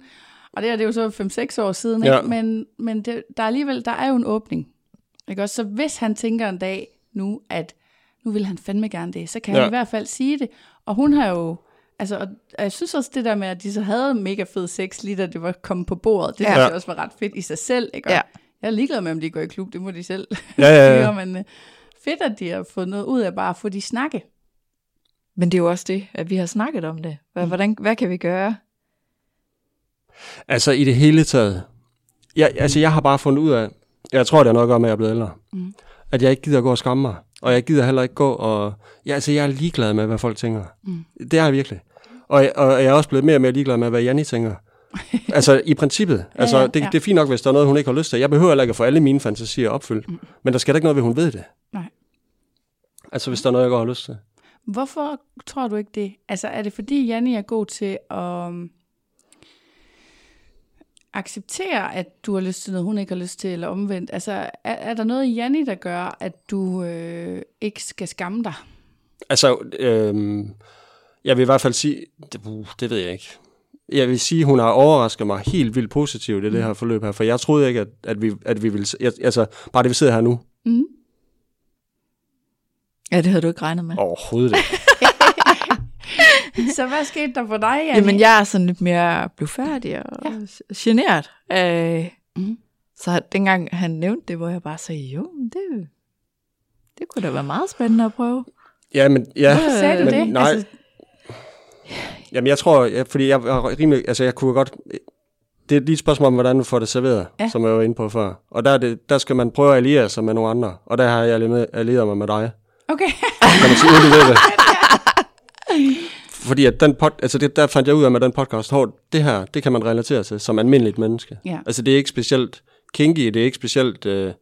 Og det, er, det er jo så 5-6 år siden, ja. ikke? men, men det, der er alligevel, der er jo en åbning. Ikke også? Så hvis han tænker en dag nu, at nu vil han fandme gerne det, så kan ja. han i hvert fald sige det. Og hun har jo altså, og jeg synes også det der med, at de så havde mega fed sex, lige da det var kommet på bordet, det ja. synes jeg også var ret fedt i sig selv, ikke? ja. Jeg er ligeglad med, om de går i klub, det må de selv ja, ja, ja. *laughs* men uh, fedt, at de har fået noget ud af bare at få de snakke. Men det er jo også det, at vi har snakket om det. Mm. Hvordan, hvad kan vi gøre? Altså i det hele taget. Jeg, altså jeg har bare fundet ud af, jeg tror det er gøre med, at jeg er blevet ældre, mm. at jeg ikke gider gå og skamme mig. Og jeg gider heller ikke gå og... Ja, altså jeg er ligeglad med, hvad folk tænker. Mm. Det er jeg virkelig. Og, og jeg er også blevet mere og mere ligeglad med, hvad Janni tænker. *laughs* altså i princippet. Altså, ja, ja, det, ja. det er fint nok, hvis der er noget, hun ikke har lyst til. Jeg behøver heller ikke at få alle mine fantasier opfyldt. Mm. Men der skal da ikke noget ved, hun ved det. Nej. Altså hvis der er noget, jeg godt har lyst til. Hvorfor tror du ikke det? Altså er det fordi Janni er god til at um, acceptere, at du har lyst til noget, hun ikke har lyst til, eller omvendt? Altså er, er der noget i Janni, der gør, at du øh, ikke skal skamme dig? Altså, øh, jeg vil i hvert fald sige, det, uh, det ved jeg ikke. Jeg vil sige, hun har overrasket mig helt vildt positivt i det mm. her forløb her, for jeg troede ikke, at, at, vi, at vi ville... Jeg, altså, bare det, vi sidder her nu. Mm. Ja, det havde du ikke regnet med. Overhovedet ikke. *laughs* så hvad skete der for dig, Annie? Jamen, jeg er sådan lidt mere blufærdig og ja. generet. Øh, mm. Så dengang han nævnte det, hvor jeg bare sagde, jo, det, det kunne da være meget spændende at prøve. Ja, men... Ja, Hvorfor sagde du men, det? Nej, altså, Jamen, jeg tror, ja, fordi jeg er rimelig, altså jeg kunne godt, det er lige et spørgsmål om, hvordan du får det serveret, ja. som jeg var inde på før. Og der, det, der skal man prøve at alliere sig med nogle andre, og der har jeg allieret mig med dig. Okay. Kan man sige, uden du ved *laughs* det. Fordi at den pod, altså det, der fandt jeg ud af med den podcast, hvor det her, det kan man relatere til som almindeligt menneske. Ja. Altså det er ikke specielt kinky, det er ikke specielt, øh, det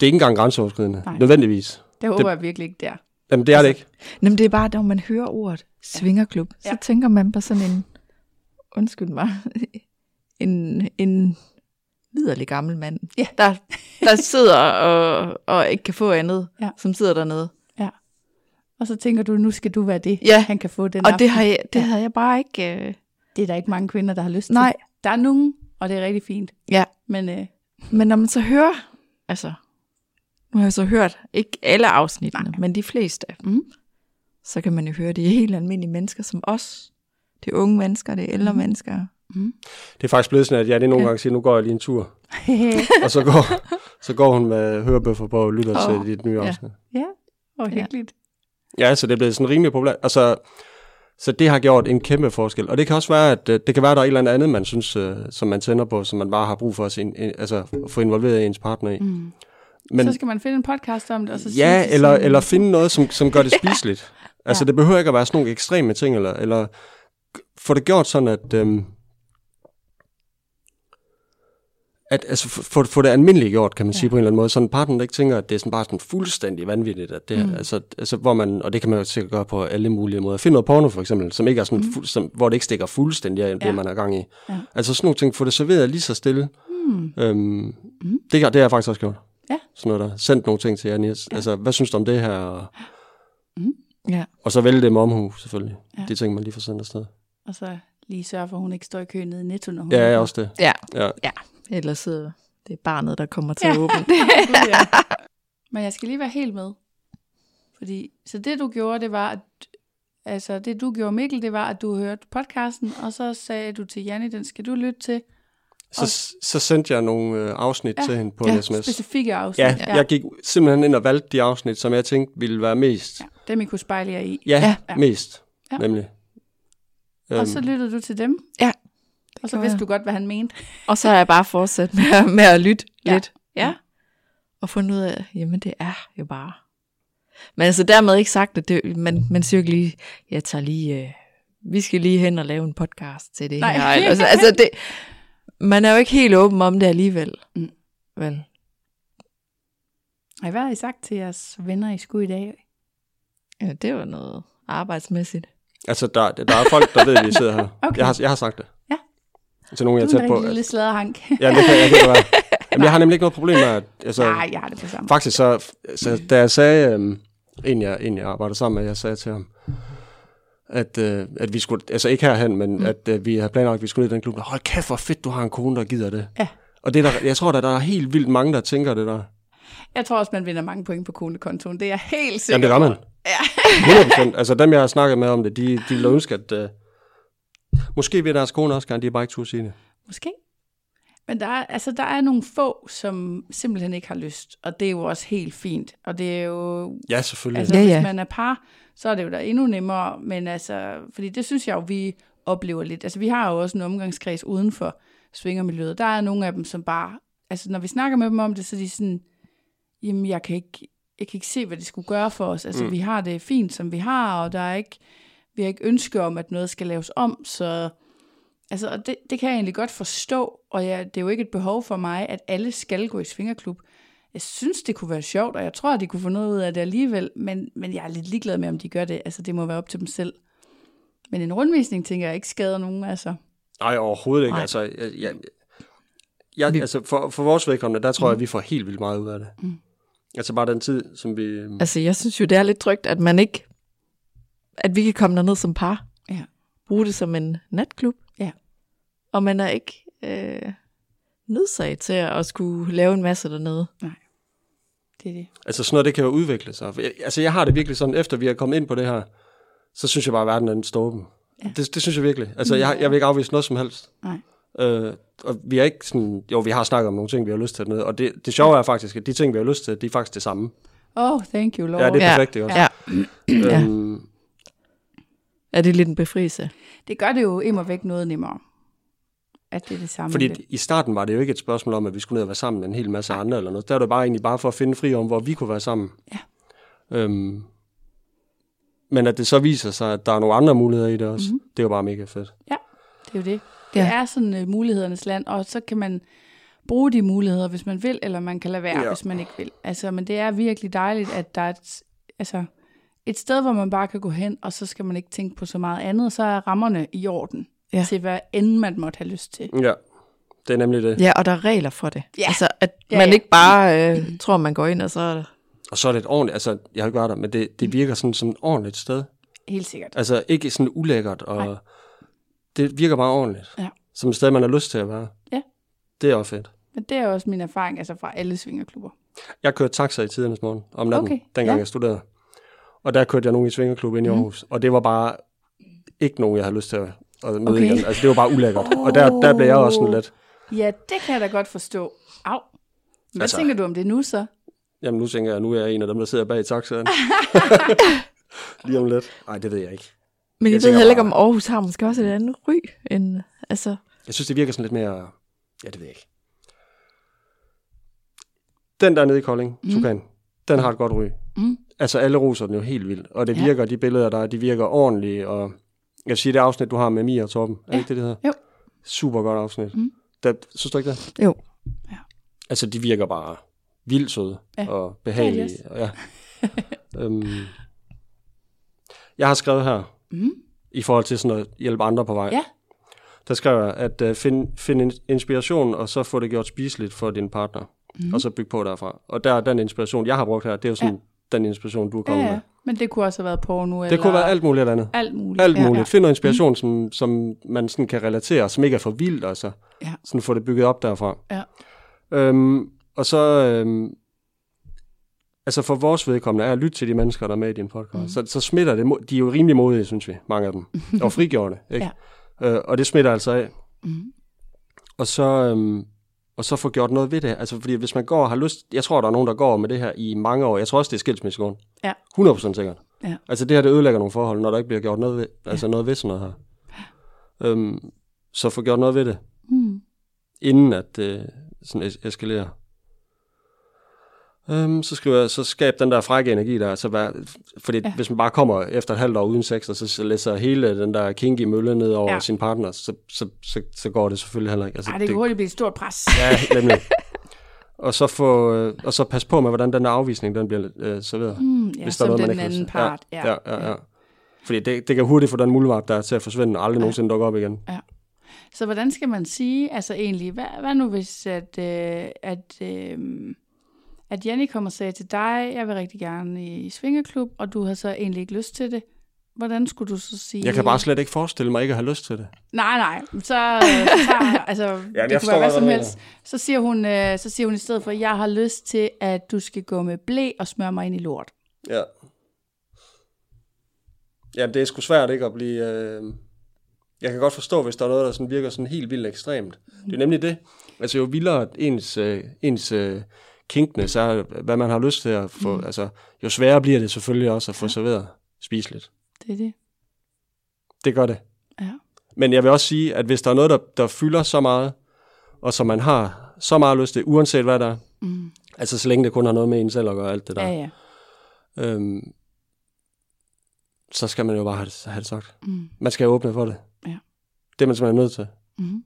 er ikke engang grænseoverskridende, Nej. nødvendigvis. Det håber det, jeg virkelig ikke, der. Jamen det er det ikke. Jamen det er bare, når man hører ordet svingerklub, ja. så tænker man på sådan en, undskyld mig, *laughs* en, en liderlig gammel mand, ja. der, der sidder og, og ikke kan få andet, ja. som sidder dernede. Ja. Og så tænker du, nu skal du være det, ja. han kan få den Og aften. det, har jeg, det ja. havde jeg bare ikke... Uh... Det er der ikke mange kvinder, der har lyst Nej. til. Der er nogen, og det er rigtig fint. Ja. Men, uh... Men når man så hører, altså, nu har jeg så hørt, ikke alle afsnittene, Nej. men de fleste, mm. Så kan man jo høre, det er helt almindelige mennesker som os. Det er unge mennesker, det er ældre mm. mennesker. Mm. Det er faktisk blevet sådan, at jeg det nogle ja. gange siger, nu går jeg lige en tur. *laughs* og så går, så går hun med hørebøffer på og lytter oh. til dit nye afsnit. Ja, ja. og hyggeligt. Ja, så det er blevet sådan rimelig populært. Altså, så det har gjort en kæmpe forskel. Og det kan også være, at øh, det kan være, at der er et eller andet, man synes, uh, som man tænder på, som man bare har brug for at, se, altså, at få involveret ens partner i. Mm. Men, så skal man finde en podcast om det, og så Ja, eller, eller finde noget, som, som gør det *laughs* spiseligt. Ja. Altså, det behøver ikke at være sådan nogle ekstreme ting, eller, eller få det gjort sådan, at... Øhm, at altså, få, få det almindeligt gjort, kan man ja. sige på en eller anden måde. Sådan en partner, der ikke tænker, at det er sådan bare sådan fuldstændig vanvittigt. At det, mm. altså, altså, hvor man, og det kan man jo sikkert gøre på alle mulige måder. Find noget porno for eksempel, som ikke er sådan, mm. fuld, som, hvor det ikke stikker fuldstændig af ja. det, man er gang i. Ja. Altså sådan nogle ting, få det serveret lige så stille. Mm. Øhm, mm. Det, det har jeg faktisk også gjort. Ja. Sådan noget der. Sendt nogle ting til jer, Niels. Ja. Altså, hvad synes du om det her? Og, mm. Ja. og så vælge det med omhu, selvfølgelig. Ja. Det ting, man lige får sendt afsted. Og så lige sørge for, at hun ikke står i kø nede i Netto, når hun Ja, ja også det. Ja, ja. ja. ellers så det er barnet, der kommer til ja. at åbne. *laughs* ja. Men jeg skal lige være helt med. Fordi, så det du gjorde, det var, at altså det du gjorde, Mikkel, det var, at du hørte podcasten, og så sagde du til Janni, den skal du lytte til. Så, så sendte jeg nogle øh, afsnit ja, til hende på ja, sms. specifikke afsnit. Ja, ja, jeg gik simpelthen ind og valgte de afsnit, som jeg tænkte ville være mest... Ja, dem I kunne spejle jer i. Ja, ja. mest, ja. nemlig. Og så øhm. lyttede du til dem? Ja. Og så vidste jeg. du godt, hvad han mente. *laughs* og så har jeg bare fortsat med, med at lytte ja. lidt. Ja. Og fundet ud af, jamen det er jo bare... Men altså dermed ikke sagt, at det, man, man siger ikke lige, jeg tager lige... Øh, vi skal lige hen og lave en podcast til det Nej. her. Altså, altså det, man er jo ikke helt åben om det alligevel. Mm. Vel? Ej, hvad har I sagt til jeres venner i skud i dag? Ja, det var noget arbejdsmæssigt. Altså, der, der er folk, der ved, at vi sidder her. *laughs* Okay. Jeg, har, jeg har sagt det. Ja. Til nogen, jeg er tæt på. Du er en lille slæderhank. *laughs* ja, det kan, jeg kan være. Jamen, jeg har nemlig ikke noget problem med, at... Altså, Nej, jeg har det på samme. Faktisk, så, så da jeg sagde, øhm, en, jeg, en jeg arbejder sammen med, jeg sagde til ham, at, øh, at vi skulle, altså ikke herhen, men mm. at øh, vi havde planlagt, at vi skulle ned i den klub. Hold kæft, hvor fedt, du har en kone, der gider det. Ja. Og det der, jeg tror, der, der er helt vildt mange, der tænker det der. Jeg tror også, man vinder mange point på konekontoen. Det er jeg helt sikker Jamen, det gør man. Ja. 100%. Altså dem, jeg har snakket med om det, de, de ville ønske, at uh, måske vil deres kone også gerne, de er bare ikke turde sige det. Måske. Men der er, altså, der er nogle få, som simpelthen ikke har lyst, og det er jo også helt fint. Og det er jo... Ja, selvfølgelig. Altså, Ja, hvis ja. man er par, så er det jo da endnu nemmere, men altså, fordi det synes jeg jo, vi oplever lidt. Altså, vi har jo også en omgangskreds uden for svingermiljøet. Der er nogle af dem, som bare, altså, når vi snakker med dem om det, så er de sådan, jamen, jeg kan ikke, jeg kan ikke se, hvad det skulle gøre for os. Altså, mm. vi har det fint, som vi har, og der er ikke, vi har ikke ønske om, at noget skal laves om, så Altså, og det, det kan jeg egentlig godt forstå, og jeg, det er jo ikke et behov for mig, at alle skal gå i svingerklub. Jeg synes, det kunne være sjovt, og jeg tror, at de kunne få noget ud af det alligevel, men, men jeg er lidt ligeglad med, om de gør det. Altså, det må være op til dem selv. Men en rundvisning, tænker jeg, ikke skader nogen, altså. Nej, overhovedet ikke. Nej. Altså, jeg, jeg, jeg, altså for, for vores vedkommende, der tror jeg, at vi får helt vildt meget ud af det. Mm. Altså bare den tid, som vi... øhm, Altså, jeg synes jo, det er lidt trygt, at man ikke, at vi kan komme derned som par. Ja. Bruge det som en natklub. Ja. Og man er ikke øh, nødsaget til at skulle lave en masse dernede. Det er det. Altså sådan noget, det kan jo udvikle sig. Altså jeg har det virkelig sådan, efter vi er kommet ind på det her, så synes jeg bare, at verden er en ståben. Ja. Det, det synes jeg virkelig. Altså jeg, jeg vil ikke afvise noget som helst. Nej. Øh, og vi er ikke sådan, jo vi har snakket om nogle ting, vi har lyst til dernede, og det, det sjove er faktisk, at de ting, vi har lyst til, de er faktisk det samme. Oh, thank you, Lord. Ja, det er Ja. perfekt, ikke også? Ja. Ja. Øhm, Er det lidt en befrielse? det gør det jo immer væk noget nemmere, at det er det samme. Fordi lidt. i starten var det jo ikke et spørgsmål om, at vi skulle ned og være sammen med en hel masse andre eller noget. Der var det bare egentlig bare for at finde fri om, hvor vi kunne være sammen. Ja. Øhm, men at det så viser sig, at der er nogle andre muligheder i det også, mm-hmm. det er jo bare mega fedt. Det er jo det. Det Ja. er sådan uh, mulighedernes land, og så kan man bruge de muligheder, hvis man vil, eller man kan lade være, ja. Hvis man ikke vil. Altså, men det er virkelig dejligt, at der er et, altså, et sted, hvor man bare kan gå hen, og så skal man ikke tænke på så meget andet, så er rammerne i orden Ja. ja. til, hvad end man måtte have lyst til. Ja, det er nemlig det. Ja, og der er regler for det. Ja. Altså, at Ja, man ja. ikke bare øh, tror, man går ind, og så er det... Og så er det et ordentligt, altså jeg har ikke været der, men det, det virker sådan som et ordentligt sted. Helt sikkert. Altså ikke sådan ulækkert, og Nej. Det virker bare ordentligt. Ja. Som et sted, man har lyst til at være. Ja. Det er også fedt. Men det er også min erfaring altså fra alle svingerklubber. Jeg kørte taxa i tidernes morgen om natten, Okay, dengang ja. jeg studerede. Og der kørte jeg nogen i Svingerklub ind i Mhm. Aarhus. Og det var bare ikke nogen, jeg havde lyst til at, at møde Okay. igen. Altså det var bare ulækkert. Og der, der blev jeg også sådan lidt, Ja, det kan jeg da godt forstå. Au. Hvad altså, tænker du om det nu så? jamen nu tænker jeg, nu er jeg en af dem, der sidder bag i taxaen. *laughs* Lige om lidt. Nej, det ved jeg ikke. Men jeg, Jeg ved heller ikke, om Aarhus har måske også et andet ry, end... Altså, Jeg synes, det virker sådan lidt mere... Ja, det ved jeg ikke. Den der nede i Kolding, mm. Tukan, den har et godt ryg. Mm. Altså, alle roser den jo helt vildt. Og det Ja. virker, de billeder, der er, de virker ordentlige. Og jeg vil sige, det afsnit, du har med Mia og Torben, er Ja. ikke det, det hedder? Jo. Super godt afsnit. Mm. Der, synes du ikke det? jo. Altså, de virker bare vildt søde Ja. og behagelige. Dejligt. Og ja. øhm, jeg har skrevet her, Mm. i forhold til sådan at hjælpe andre på vej. Ja. Der skrev jeg, at uh, find, find in- inspiration, og så få det gjort spiseligt for din partner. Mm. Og så bygge på derfra. Og der den inspiration, jeg har brugt her, det er jo sådan ja. den inspiration, du er Ja, kommet ja. med. Men det kunne også have været porno. Det eller kunne være alt muligt andet. Alt muligt. Alt Ja, muligt. Ja. Find noget inspiration, mm. som, som man sådan kan relatere, som ikke er for vildt, altså. Ja. Sådan få det bygget op derfra. Ja. Øhm, og så, øhm, altså for vores vedkommende, er at lytte til de mennesker, der er med i din podcast. Mm. Så, så smitter det. De er jo rimelig modige, synes vi, mange af dem. Og frigjorte, ikke? Ja. Øh, og det smitter altså af. Mm. Og så, øhm, og så få gjort noget ved det. Altså, fordi hvis man går og har lyst... Jeg tror, der er nogen, der går med det her i mange år. Jeg tror også, det er skilsmissegrund. Ja. 100% sikkert. Ja. Altså, det her, det ødelægger nogle forhold, når der ikke bliver gjort noget ved, altså noget ved sådan noget her. Øhm, så få gjort noget ved det, Mm. inden at det øh, sådan es- eskalerer. Øhm, så skriver jeg, så skab den der frække energi der, altså vær, fordi ja. Ja. hvis man bare kommer efter et halvt år uden sex, og så, så læser hele den der kinky mølle ned over ja. Ja. sin partner, så, så, så, så går det selvfølgelig heller ikke. Altså, Ej, det kan hurtigt blive et stort pres. Ja, *laughs* nemlig. og så få, øh, og så pas på med, hvordan den der afvisning, den bliver øh, serveret. Mm, ja, hvis der er som noget, man den ikke anden part. Ja, ja, ja. ja. Fordi det, det kan hurtigt få den muldvarp, der er til at forsvinde, og aldrig ja. nogensinde dukke op igen. Så hvordan skal man sige, altså egentlig, hvad, hvad nu hvis, at, øh, at, øh, at Jenny kommer og sagde til dig, jeg vil rigtig gerne i svingeklub, og du har så egentlig ikke lyst til det. Hvordan skulle du så sige? Jeg kan bare slet ikke forestille mig ikke at have lyst til det. Nej, nej. Så, så tager, *laughs* altså, jeg det kunne være hvad som helst. Så siger, hun, øh, så siger hun i stedet for, jeg har lyst til, at du skal gå med blæ og smøre mig ind i lort. Ja. Ja, det er sgu svært ikke at blive... Øh... Jeg kan godt forstå, hvis der er noget, der sådan virker sådan helt vildt ekstremt. Det er nemlig det. Altså jo vildere ens, øh, ens øh, kinkness er, hvad man har lyst til at få... Mm. Altså, jo sværere bliver det selvfølgelig også at få ja. serveret spiseligt. Det er det. Det gør det. Ja. Men jeg vil også sige, at hvis der er noget, der, der fylder så meget, og som man har så meget lyst til, uanset hvad der er, mm. altså så længe det kun har noget med en selv at gøre alt det der, ja, ja. Øhm, så skal man jo bare have det, have det sagt. Mm. Man skal åbne for det. Ja. Det er man simpelthen nødt til. Mm.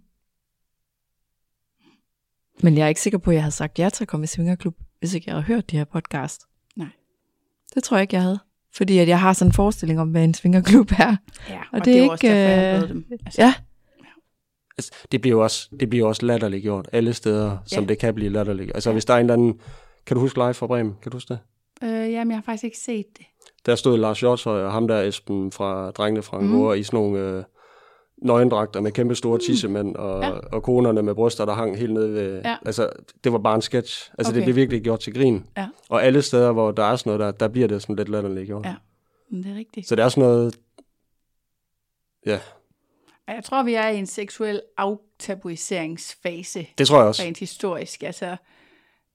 Men jeg er ikke sikker på, at jeg havde sagt ja til at komme i Svingerklub, hvis ikke jeg havde hørt de her podcast. Nej. Det tror jeg ikke, jeg havde. Fordi at jeg har sådan en forestilling om, hvad en svingerklub er. Ja, og, og det, det er, ikke, også derfor, jeg øh, dem. Altså, ja. Altså, det bliver jo også, det bliver også latterligt gjort alle steder, som ja. det kan blive latterligt. Altså ja. hvis der er en eller anden, kan du huske live fra Bremen? Kan du huske det? Øh, jamen, jeg har faktisk ikke set det. Der stod Lars Hjortøj og ham der Esben fra Drengene fra Angora mm. i sådan nogle øh, nøgendragter med kæmpe store mm. tissemænd og, ja. og konerne med bryster, der hang helt nede ved... Ja. Altså, det var bare en sketch. Altså, okay. det blev virkelig gjort til grin. Ja. Og alle steder, hvor der er sådan noget der, der bliver det sådan lidt latterligt gjort. Ja, Men det er rigtigt. Så det er sådan noget... Ja. Jeg tror, vi er i en seksuel aftabuiseringsfase. Det tror jeg også. Rent historisk. Altså,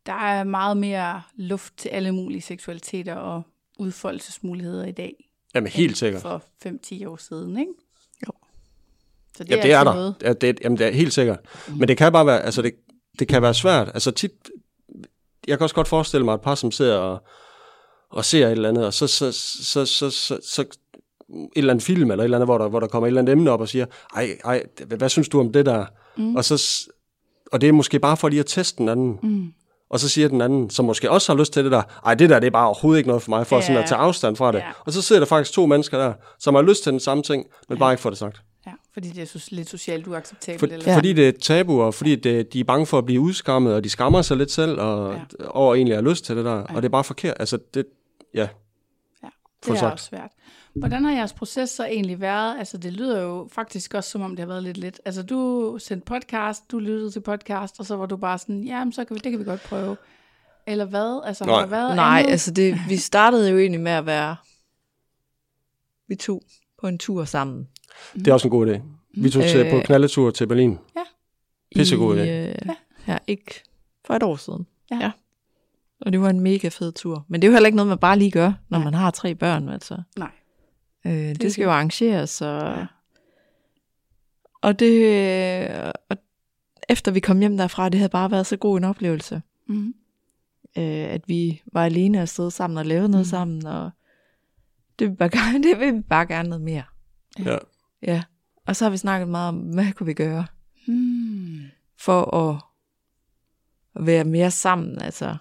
der er meget mere luft til alle mulige seksualiteter og udfoldelsesmuligheder i dag. Jamen helt sikkert. For 5-10 år siden, ikke? Så det ja, er, det er der. noget. Ja, det, jamen, det er helt sikkert. Mm. Men det kan bare være, altså det, det kan være svært. Altså tit, jeg kan også godt forestille mig et par, som sidder og, og ser et eller andet, og så, så, så, så, så, så et eller andet film, eller et eller andet, hvor der, hvor der kommer et eller andet emne op og siger, ej, ej, hvad synes du om det der? Mm. Og, så, og det er måske bare for lige at teste den anden. Mm. Og så siger den anden, som måske også har lyst til det der, ej, det der, det er bare overhovedet ikke noget for mig, for Ja. sådan at tage afstand fra det. Ja. Og så sidder der faktisk to mennesker der, som har lyst til den samme ting, men bare ikke får det sagt. Fordi det er så lidt socialt uacceptabelt. For, eller? ja. Fordi det er et tabu, og fordi det, de er bange for at blive udskammet, og de skammer sig lidt selv, og ja. over egentlig har lyst til det der. Ja. Og det er bare forkert. Altså, det, ja. Ja, For det er sagt. også svært. Hvordan har jeres proces så egentlig været? Altså, det lyder jo faktisk også, som om det har været lidt lidt. Altså, du sendte podcast, du lyttede til podcast, og så var du bare sådan, ja, så kan vi, det kan vi godt prøve. Eller hvad? Altså, har Nej. der været Nej, andet? altså det, vi startede jo egentlig med at være, vi tog på en tur sammen. Det er også en god idé. Vi tog til, Øh. på knaldetur til Berlin. Pissegod idé. Øh, ja, ikke for et år siden. Ja. ja. Og det var en mega fed tur. Men det er jo heller ikke noget, man bare lige gør, når Nej. man har tre børn. Altså. Nej. Øh, det, det skal jo arrangeres. Og, Ja. ja. og det og efter vi kom hjem derfra, det havde bare været så god en oplevelse. Mm. øh, at vi var alene afsted sammen og lavede noget Mm. mm. sammen, og det vil, bare, gerne- *laughs* det vil vi bare gerne noget mere. Ja. Ja. Og så har vi snakket meget om, hvad kunne vi gøre Mm. for at, være mere sammen, altså.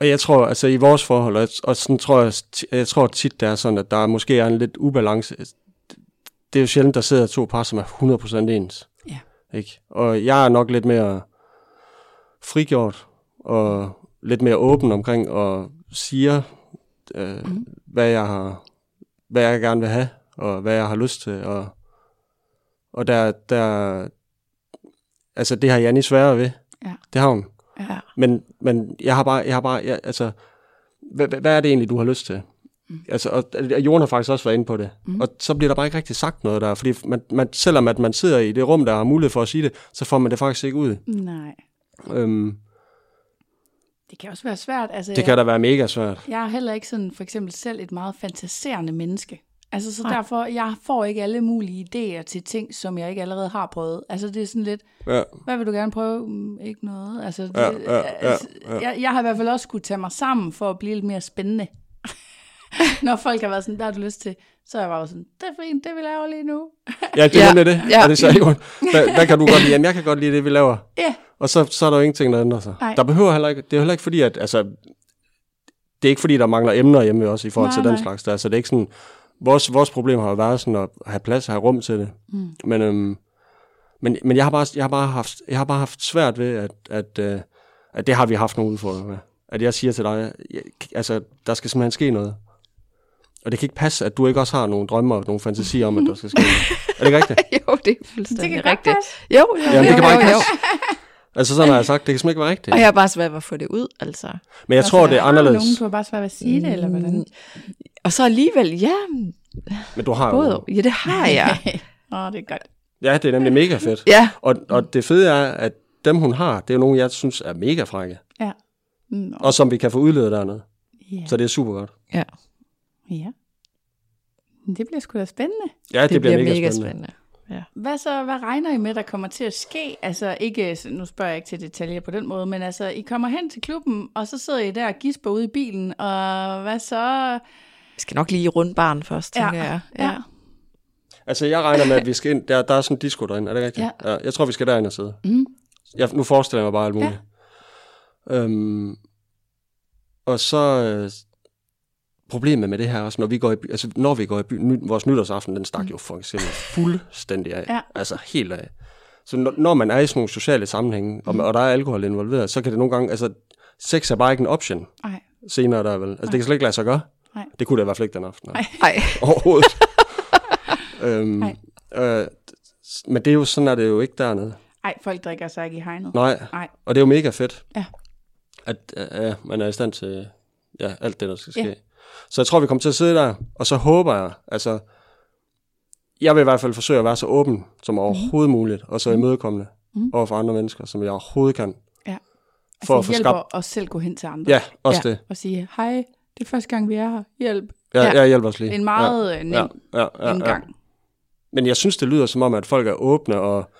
Og jeg tror, altså i vores forhold, og, og sådan tror jeg, jeg tror tit, det er sådan, at der måske er en lidt ubalance. Det er jo sjældent, der sidder to par, som er 100% ens. Ja. Ikke? Og jeg er nok lidt mere frigjort, og lidt mere åben omkring, og siger, øh, mm. hvad, jeg har, hvad jeg gerne vil have, og hvad jeg har lyst til. Og, og der, der, altså det har Janni sværere ved. Ja. Det har hun. Ja. Men, men jeg har bare, jeg har bare, jeg, altså, hvad, hvad er det egentlig, du har lyst til? Mm. Altså, og, og Jon har faktisk også været inde på det. Mm. Og så bliver der bare ikke rigtig sagt noget der, fordi man, man, selvom at man sidder i det rum, der har mulighed for at sige det, så får man det faktisk ikke ud. Nej. Øhm, Det kan også være svært. Altså, det kan da være mega svært. Jeg er heller ikke sådan for eksempel selv et meget fantaserende menneske. Altså så Nej. derfor, jeg får ikke alle mulige idéer til ting, som jeg ikke allerede har prøvet. Altså det er sådan lidt, Ja, hvad vil du gerne prøve? Mm, Ikke noget. Altså, det, Ja, ja, ja, altså, ja. Jeg, jeg har i hvert fald også skulle tage mig sammen for at blive lidt mere spændende. *laughs* Når folk har været sådan, hvad har du lyst til? Så er jeg bare sådan, det er fint, det vi laver lige nu. ja det er Ja, det. ja. Og det sagde Jon. Hvad, hvad kan du godt lide? Jamen, jeg kan godt lide det, vi laver. Ja, Og så, så er der jo ingenting, der ændrer sig. Nej. Der behøver heller ikke, det er heller ikke fordi, at, altså, det er ikke fordi, der mangler emner hjemme også i forhold Nej, til den nej. slags der. Så det er ikke sådan, vores, vores problem har jo været sådan at have plads, have rum til det. Mm. Men, øhm, men, men jeg har bare, jeg har bare haft, jeg har bare haft svært ved, at, at, øh, at det har vi haft nogle udfordringer med. At jeg siger til dig, jeg, altså, der skal simpelthen ske noget. Og det kan ikke passe, at du ikke også har nogle drømme og nogle fantasier om, at der skal ske noget. Er det ikke rigtigt? *laughs* jo, det er det fuldstændig kan godt rigtigt. passe. Jo, jo, Jamen, jo, det kan bare ikke passe. *laughs* Altså sådan har jeg sagt, det kan simpelthen ikke være rigtigt. Og jeg har bare svært ved at få det ud, altså. Men jeg tror, det er du nogen, anderledes. du har bare svært ved at sige det, eller hvordan? Og så alligevel, ja, Men du har både, jo... ja, det har jeg. *laughs* Åh, oh, det er godt. Ja, det er nemlig mega fedt. *laughs* Ja, Og, og det fede er, at dem hun har, det er jo nogen, jeg synes er mega frække. Ja. Nå, Og som vi kan få udledet dernede. ja. Så det er super godt. ja. ja. Det bliver sgu da spændende. Ja, det, det, bliver, bliver mega, mega spændende. spændende. Ja. Hvad så, hvad regner I med, der kommer til at ske? Altså ikke, nu spørger jeg ikke til detaljer på den måde, men altså, I kommer hen til klubben, og så sidder I der og gisper ude i bilen, og hvad så? Vi skal nok lige rundt barn først, tænker jeg. ja. Altså, jeg regner med, at vi skal ind. Der, der er sådan en disco derinde, er det rigtigt? Ja. ja jeg tror, vi skal derind og sidde. Mm. Jeg, nu forestiller jeg mig bare alt muligt. Ja. Øhm, og så øh, problemet med det her også, når vi går i by, altså når vi går i by, ny, vores nytårsaften, den stak jo for eksempel fuldstændig af. Ja. Altså helt af. Så når, når man er i sådan nogle sociale sammenhænge, og, og der er alkohol involveret, så kan det nogle gange, altså sex er bare ikke en option Ej, senere der vel. Altså det kan slet ikke lade sig gøre. Nej. Det kunne det i hvert fald ikke den aften. Nej. Ej, *laughs* Overhovedet. *laughs* øhm, Nej. øh, men det er jo sådan, er det jo ikke dernede. ej, folk drikker sig ikke i hegnet. Nej, Nej. og det er jo mega fedt, Ja. at øh, man er i stand til ja, alt det, der skal ske. Ja. Så jeg tror, vi kommer til at sidde der, og så håber jeg, altså, jeg vil i hvert fald forsøge at være så åben som overhovedet muligt, og så imødekommende Mhm. over for andre mennesker, som jeg overhovedet kan. Ja. For altså, at få hjælper skabt- os selv gå hen til andre. Ja, også ja. det. Og sige, hej, det er første gang, vi er her. Hjælp. Ja, Ja. jeg hjælper os lige. En meget ja. ja. nem ja, ja, ja, ja. indgang. Men jeg synes, det lyder som om, at folk er åbne og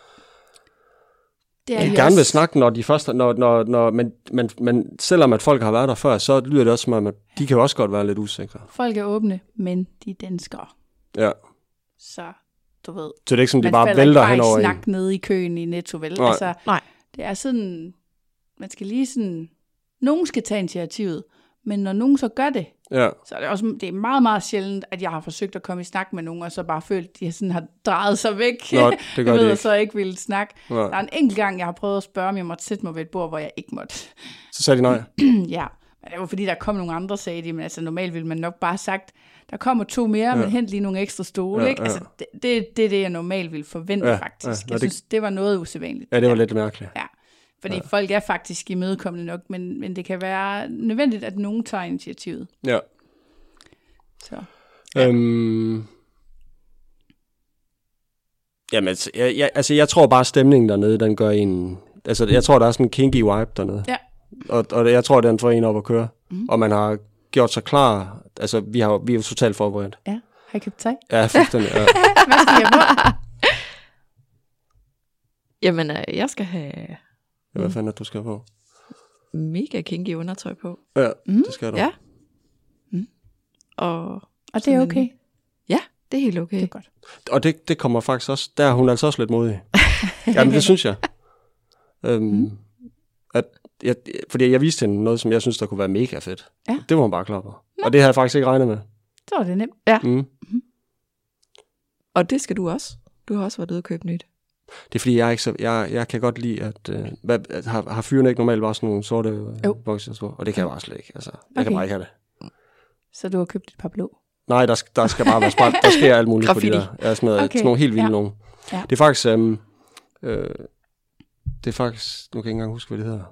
Det de I gerne vil snakke, når de først, når, når, når, men, men, men selvom at folk har været der før, så lyder det også som om, at de kan jo også godt være lidt usikre. Folk er åbne, men de er danskere. Ja. Så du ved, Så det er ikke sådan, de man bare falder ikke vælter bare hen over i en. snak nede i køen i Netto, vel? Nej. Altså, Nej. Det er sådan, man skal lige sådan, nogen skal tage initiativet, men når nogen så gør det, Ja, så er det også det er meget, meget sjældent, at jeg har forsøgt at komme i snak med nogen, og så bare følt, at de sådan har drejet sig væk. Nå, det *laughs* gør jeg de ved, og ikke. så ikke ville snakke. Nej. Der er en enkelt gang, jeg har prøvet at spørge, om jeg måtte sætte mig ved et bord, hvor jeg ikke måtte. så sagde de nej. *clears throat* ja, men det var fordi, der kom nogle andre, sagde de, men altså normalt ville man nok bare have sagt, der kommer to mere, ja. men hent lige nogle ekstra stole, Ja, ikke? Altså, det, det, det er det, jeg normalt ville forvente, Ja, faktisk. ja. Jeg det- synes, det var noget usædvanligt. Ja, det var lidt mærkeligt. Ja, fordi ja. folk er faktisk imødekommende nok, men, men det kan være nødvendigt, at nogen tager initiativet. Ja. Så. Ja. Øhm, jamen, altså, jeg, jeg, altså, jeg tror bare, stemningen dernede, den gør en... Altså, jeg tror, der er sådan en kinky vibe dernede. Ja. Og, og jeg tror, den får en op at køre. Mm. Og man har gjort sig klar. Altså, vi, har, vi er jo totalt forberedt. Ja, har I købt tøj? Ja, fuldstændig. Ja. *laughs* Hvad skal jeg på? Jamen, øh, jeg skal have Hvad fanden er det, du skal på? mega kinky undertøj på. Ja, mm. det skal du. Ja. Og Og det er Sådan en- okay. ja, det er helt okay. Det er godt. Og det, det kommer faktisk også... Der er hun altså også lidt modig. *laughs* Jamen, det synes jeg. *laughs* Øhm, mm. at, jeg. Fordi jeg viste hende noget, som jeg synes, der kunne være mega fedt. Ja. Det var hun bare klar på. Og det havde jeg faktisk ikke regnet med. Så var det nemt. Mm. Og det skal du også. Du har også været ude og købe nyt. Det er fordi, jeg, er ikke så, jeg, jeg kan godt lide, at... Øh, hvad, at har, har fyrene ikke normalt bare sådan nogle sorte øh, bokser på? Og det kan jeg bare slet ikke. Altså, jeg okay. kan bare ikke have det. Så du har købt et par blå. Nej, der, skal- der skal bare være spræt. Der sker alt muligt på de Graffiti. der. Ja, sådan, noget, Okay, sådan nogle helt vilde ja. nogen. Ja. Det er faktisk... Øhm, øh, det er faktisk... Nu kan jeg ikke engang huske, hvad det hedder.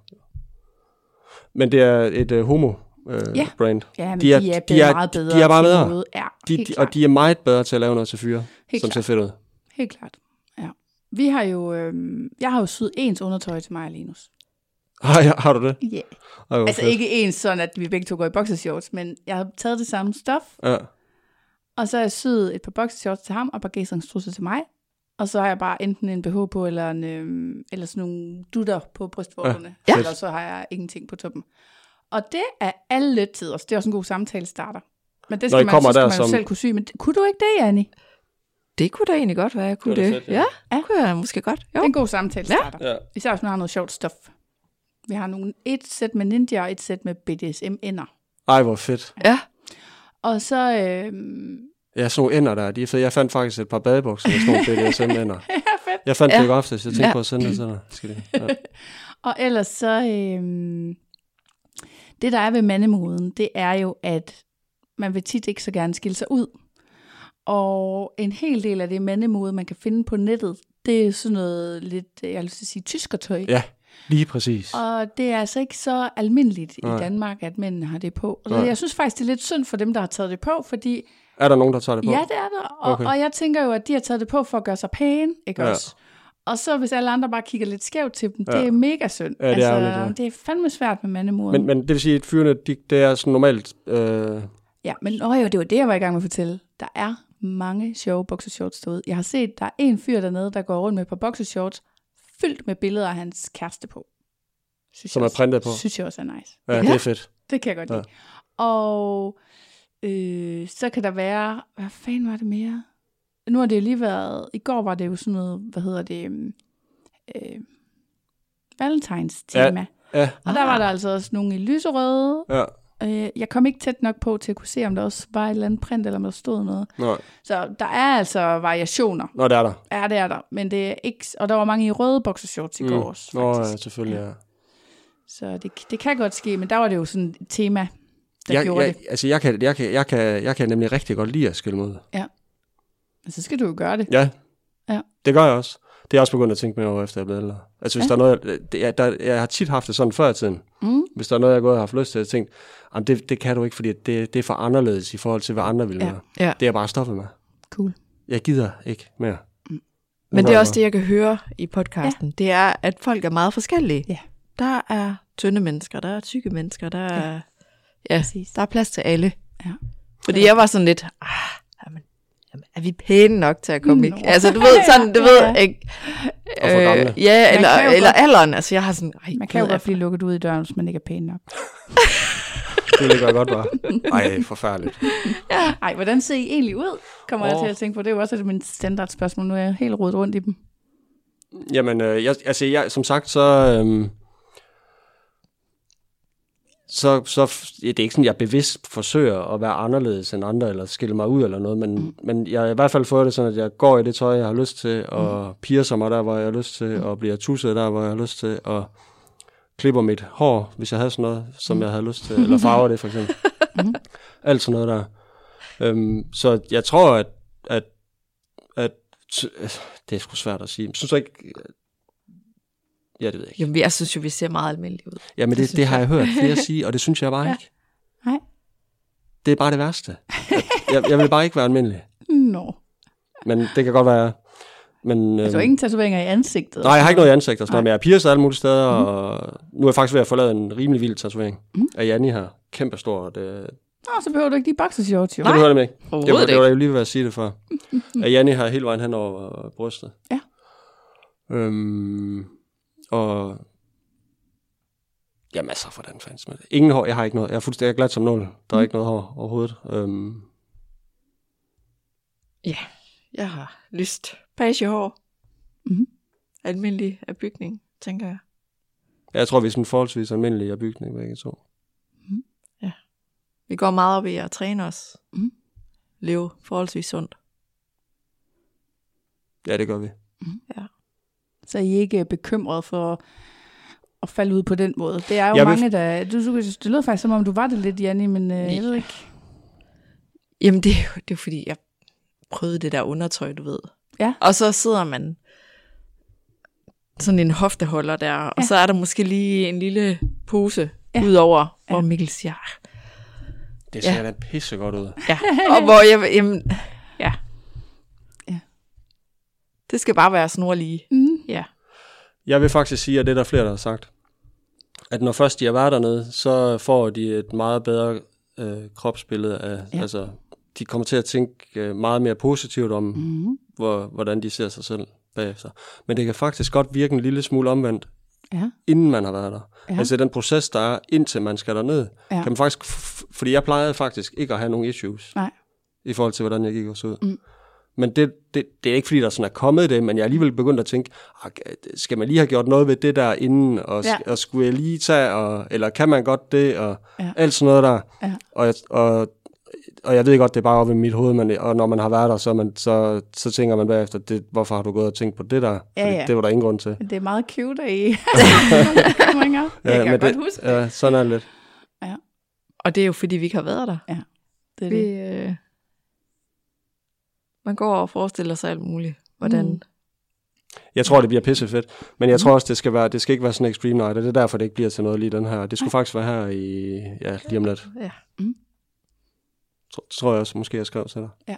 Men det er et øh, homo øh, Ja. brand. Ja, men De er- de er, de er- meget bedre. de er til bedre. noget. Ja, De, de, klart. og de er meget bedre til at lave noget til fyre, Helt som klart. ser fedt ud. Helt klart. Vi har jo, øhm, jeg har jo syet ens undertøj til mig og Linus. Har, har du det? Ja. Yeah. Altså fedt. ikke ens sådan, at vi begge to går i boxershorts, men jeg har taget det samme stof, Ja. og så har jeg syet et par boxershorts til ham, og par gæstringstrusser til mig. Og så har jeg bare enten en BH på, eller, en, øhm, eller sådan nogle dutter på brystvorterne. Ja. Eller så har jeg ingenting på toppen. Og det er alle tider. Det er også en god samtale starter. Men det Når I skal man, kommer så skal der man jo som- selv kunne sy. Men kunne du ikke det, Annie? Det kunne da egentlig godt være, jeg kunne Det det. fedt, ja. ja. ja, kunne jeg måske godt. Det Jo. er en god samtale starter. Ja. Især hvis man har noget sjovt stof. Vi har nogle, et sæt med ninja og et sæt med BDSM-ender. Ej, hvor fedt. Ja. Og så, øhm, Ja, sådan nogle ender der, de er fede. Jeg fandt faktisk et par badebukser med sådan nogle BDSM-ender. *laughs* ja, fedt. Jeg fandt Ja. det i går aftes, jeg tænkte Ja. på at sende det til dig. Skal det? Ja. *laughs* Og ellers så, øhm, det der er ved mandemoden, det er jo, at man vil tit ikke så gerne skille sig ud. Og en hel del af det mandemode, man kan finde på nettet, det er sådan noget lidt, jeg vil sige, tyskertøj. ja, Lige præcis. Og det er altså ikke så almindeligt Nej. i Danmark, at mændene har det på. Og jeg synes faktisk, det er lidt synd for dem, der har taget det på, fordi... Er der nogen, der tager det på? Ja, det er der. Og, okay. og jeg tænker jo, at de har taget det på for at gøre sig pæne, ikke ja. også? Og så hvis alle andre bare kigger lidt skævt til dem, ja. det er mega synd. Ja, det, altså, er lidt, ja. det er fandme svært med mandemor. Men, men det vil sige, at fyrene, de, det er sådan normalt... Øh... Ja, men jo, det var det, jeg var i gang med at fortælle. Der er mange sjove boxershorts derude. Jeg har set, der er en fyr dernede, der går rundt med på boxershorts, fyldt med billeder af hans kæreste på. Synes Som er printet på? Synes jeg også er nice. Ja, ja, det er fedt. Det kan jeg godt lide. Ja. Og øh, så kan der være, hvad fanden var det mere? Nu har det jo lige været, i går var det jo sådan noget, hvad hedder det, øhm, øh, Valentines tema. Ja, ja. Og der var der altså også nogle i lyserøde. Ja. Øh, jeg kom ikke tæt nok på til at kunne se, om der også var et eller andet print, eller om der stod noget. Nej. Så der er altså variationer. Nå, det er der. Ja, det er der. Men det er ikke... Og der var mange i røde boxershorts i mm. går også, faktisk. Nå, ja, selvfølgelig, ja. Så det, det kan godt ske, men der var det jo sådan et tema, der jeg, gjorde jeg, det. Altså, jeg kan, jeg, kan, jeg, kan, jeg kan nemlig rigtig godt lide at skille mod. Ja. Så skal du jo gøre det. Ja. Ja. Det gør jeg også. Det er også begyndt at tænke mere over, efter jeg er blevet ældre. Altså, hvis ja. der er noget, det, jeg, der, jeg har tit haft det sådan før i tiden. Mm. Hvis der er noget, jeg har gået og haft lyst til, at tænke, jamen det, det kan du ikke, fordi det, det er for anderledes i forhold til, hvad andre vil Ja. Ja. Det er jeg bare stoppet med. Cool. Jeg gider ikke mere. Mm. Men det er også det, jeg kan høre i podcasten. Ja. Det er, at folk er meget forskellige. Ja. Der er tynde mennesker, der er tykke mennesker, der er, ja. Ja, Præcis. der er plads til alle. Ja. Fordi jeg var sådan lidt, ah, er vi pæne nok til at komme, ikke? Altså, du ved, *laughs* sådan, du Ja, ved, ja. ikke? Gamle. ja, eller, eller godt- alderen. Altså, jeg har sådan, ej, Man kan jo godt jeg- blive lukket ud i døren, hvis man ikke er pæn nok. *laughs* Det ligger godt bare. *laughs* Ej, forfærdeligt. Ej, hvordan ser I egentlig ud? Kommer oh. jeg til at tænke på. Det er jo også et af mine standardspørgsmål. Nu er jeg helt rodet rundt i dem. Jamen, øh, jeg, altså, jeg, som sagt, så... Øhm, så, så ja, det er ikke sådan, jeg bevidst forsøger at være anderledes end andre, eller skille mig ud eller noget, men, mm. men jeg har i hvert fald fået det sådan, at jeg går i det tøj, jeg har lyst til, og piercer mig der, hvor jeg har lyst til, og bliver tusset der, hvor jeg har lyst til, og klipper mit hår, hvis jeg havde sådan noget, som jeg havde lyst til, *laughs* eller farver det for eksempel. Alt sådan noget der. Øhm, så jeg tror, at, at, at det er sgu svært at sige. Synes du ikke... Ja, det ved jeg ikke. Jamen, jeg synes jo, vi ser meget almindelige ud. Jamen, det, det det, det har jeg. jeg hørt *laughs* flere sige, og det synes jeg bare Ja. ikke. Nej. Det er bare det værste. Jeg, jeg vil bare ikke være almindelig. Nå. Men det kan godt være... Men, Altså, øhm, ingen tatoveringer i ansigtet? Nej, jeg har ikke noget i ansigt og sådan noget, men jeg er pierced alle mulige steder, mm. og nu er jeg faktisk ved at få lavet en rimelig vild tatovering Mhm. af Janni her. Kæmpe stor. Det, Nå, så behøver du ikke de boxershorts, jo. det behøver jeg ikke. Det var, Overhovedet det var jeg jo lige ved at sige det for. *laughs* At Janni har hele vejen hen over øh, brystet. Ja. Øhm, og... Jamen altså, hvordan fanden det? Ingen hår, jeg har ikke noget. Jeg er fuldstændig glat som nål. Der er Mm. ikke noget hår overhovedet. Øhm, Jeg har lyst. Pagehår. Mhm. Almindelig af bygning, tænker jeg. jeg tror, vi er sådan forholdsvis almindelige af bygning begge to. Vi går meget op i at træne os. Mhm. Leve forholdsvis sundt. Ja, det gør vi. Så I er ikke bekymret for at falde ud på den måde. Det er jo Jeg vil- mange, der... Du, du, det lød faktisk, som om du var det lidt, Janni, men øh, jeg ved ikke. Jamen, det er jo det er fordi, jeg prøvede det der undertøj, du ved. Ja. Og så sidder man sådan en hofteholder der, og Ja. så er der måske lige en lille pose Ja. udover, Ja. hvor Mikkel siger, "Ah, Det ser Ja. da pisse godt ud. ja. og hvor jeg, jamen, ja. Ja. Det skal bare være snorlige. Mm. Jeg vil faktisk sige, at det er der flere, der har sagt, at når først de har været dernede, så får de et meget bedre øh, kropsbillede af, Ja. altså, de kommer til at tænke øh, meget mere positivt om, mm. Mm. hvor, hvordan de ser sig selv bagefter. Men det kan faktisk godt virke en lille smule omvendt, Ja. inden man har været der. Ja. Altså den proces, der er, indtil man skal derned, Ja. kan man faktisk, f- fordi jeg plejede faktisk ikke at have nogen issues, Nej. i forhold til, hvordan jeg gik også ud. Mm. Men det, det, det er ikke, fordi der sådan er kommet det, men jeg er alligevel begyndt at tænke, "Ah, skal man lige have gjort noget ved det der inden, og, Ja. ja. og skulle jeg lige tage, og, eller kan man godt det, og Ja. ja. alt sådan noget der. Ja. Og, jeg- og, og jeg ved godt, det er bare oppe i mit hoved, men, og når man har været der, så, man, så, så tænker man bagefter, det, hvorfor har du gået og tænkt på det der? Ja, Fordi ja. Det var der ingen grund til. Men det er meget cute, at I *laughs* *laughs* bekymringer. Jeg kan men godt det, huske det. Ja, sådan er det lidt. Og det er jo fordi, vi ikke har været der. det, er Vi, det. øh, man går og forestiller sig alt muligt. Hvordan Mm. Jeg tror, det bliver pisse fedt. Men jeg mm. tror også, det skal, være, det skal ikke være sådan en extreme night, og det er derfor, det ikke bliver til noget lige den her. Det skulle faktisk være her i, ja, lige om lidt. Ja. Mm. Tror, tror jeg også, måske jeg skrev til dig. Ja.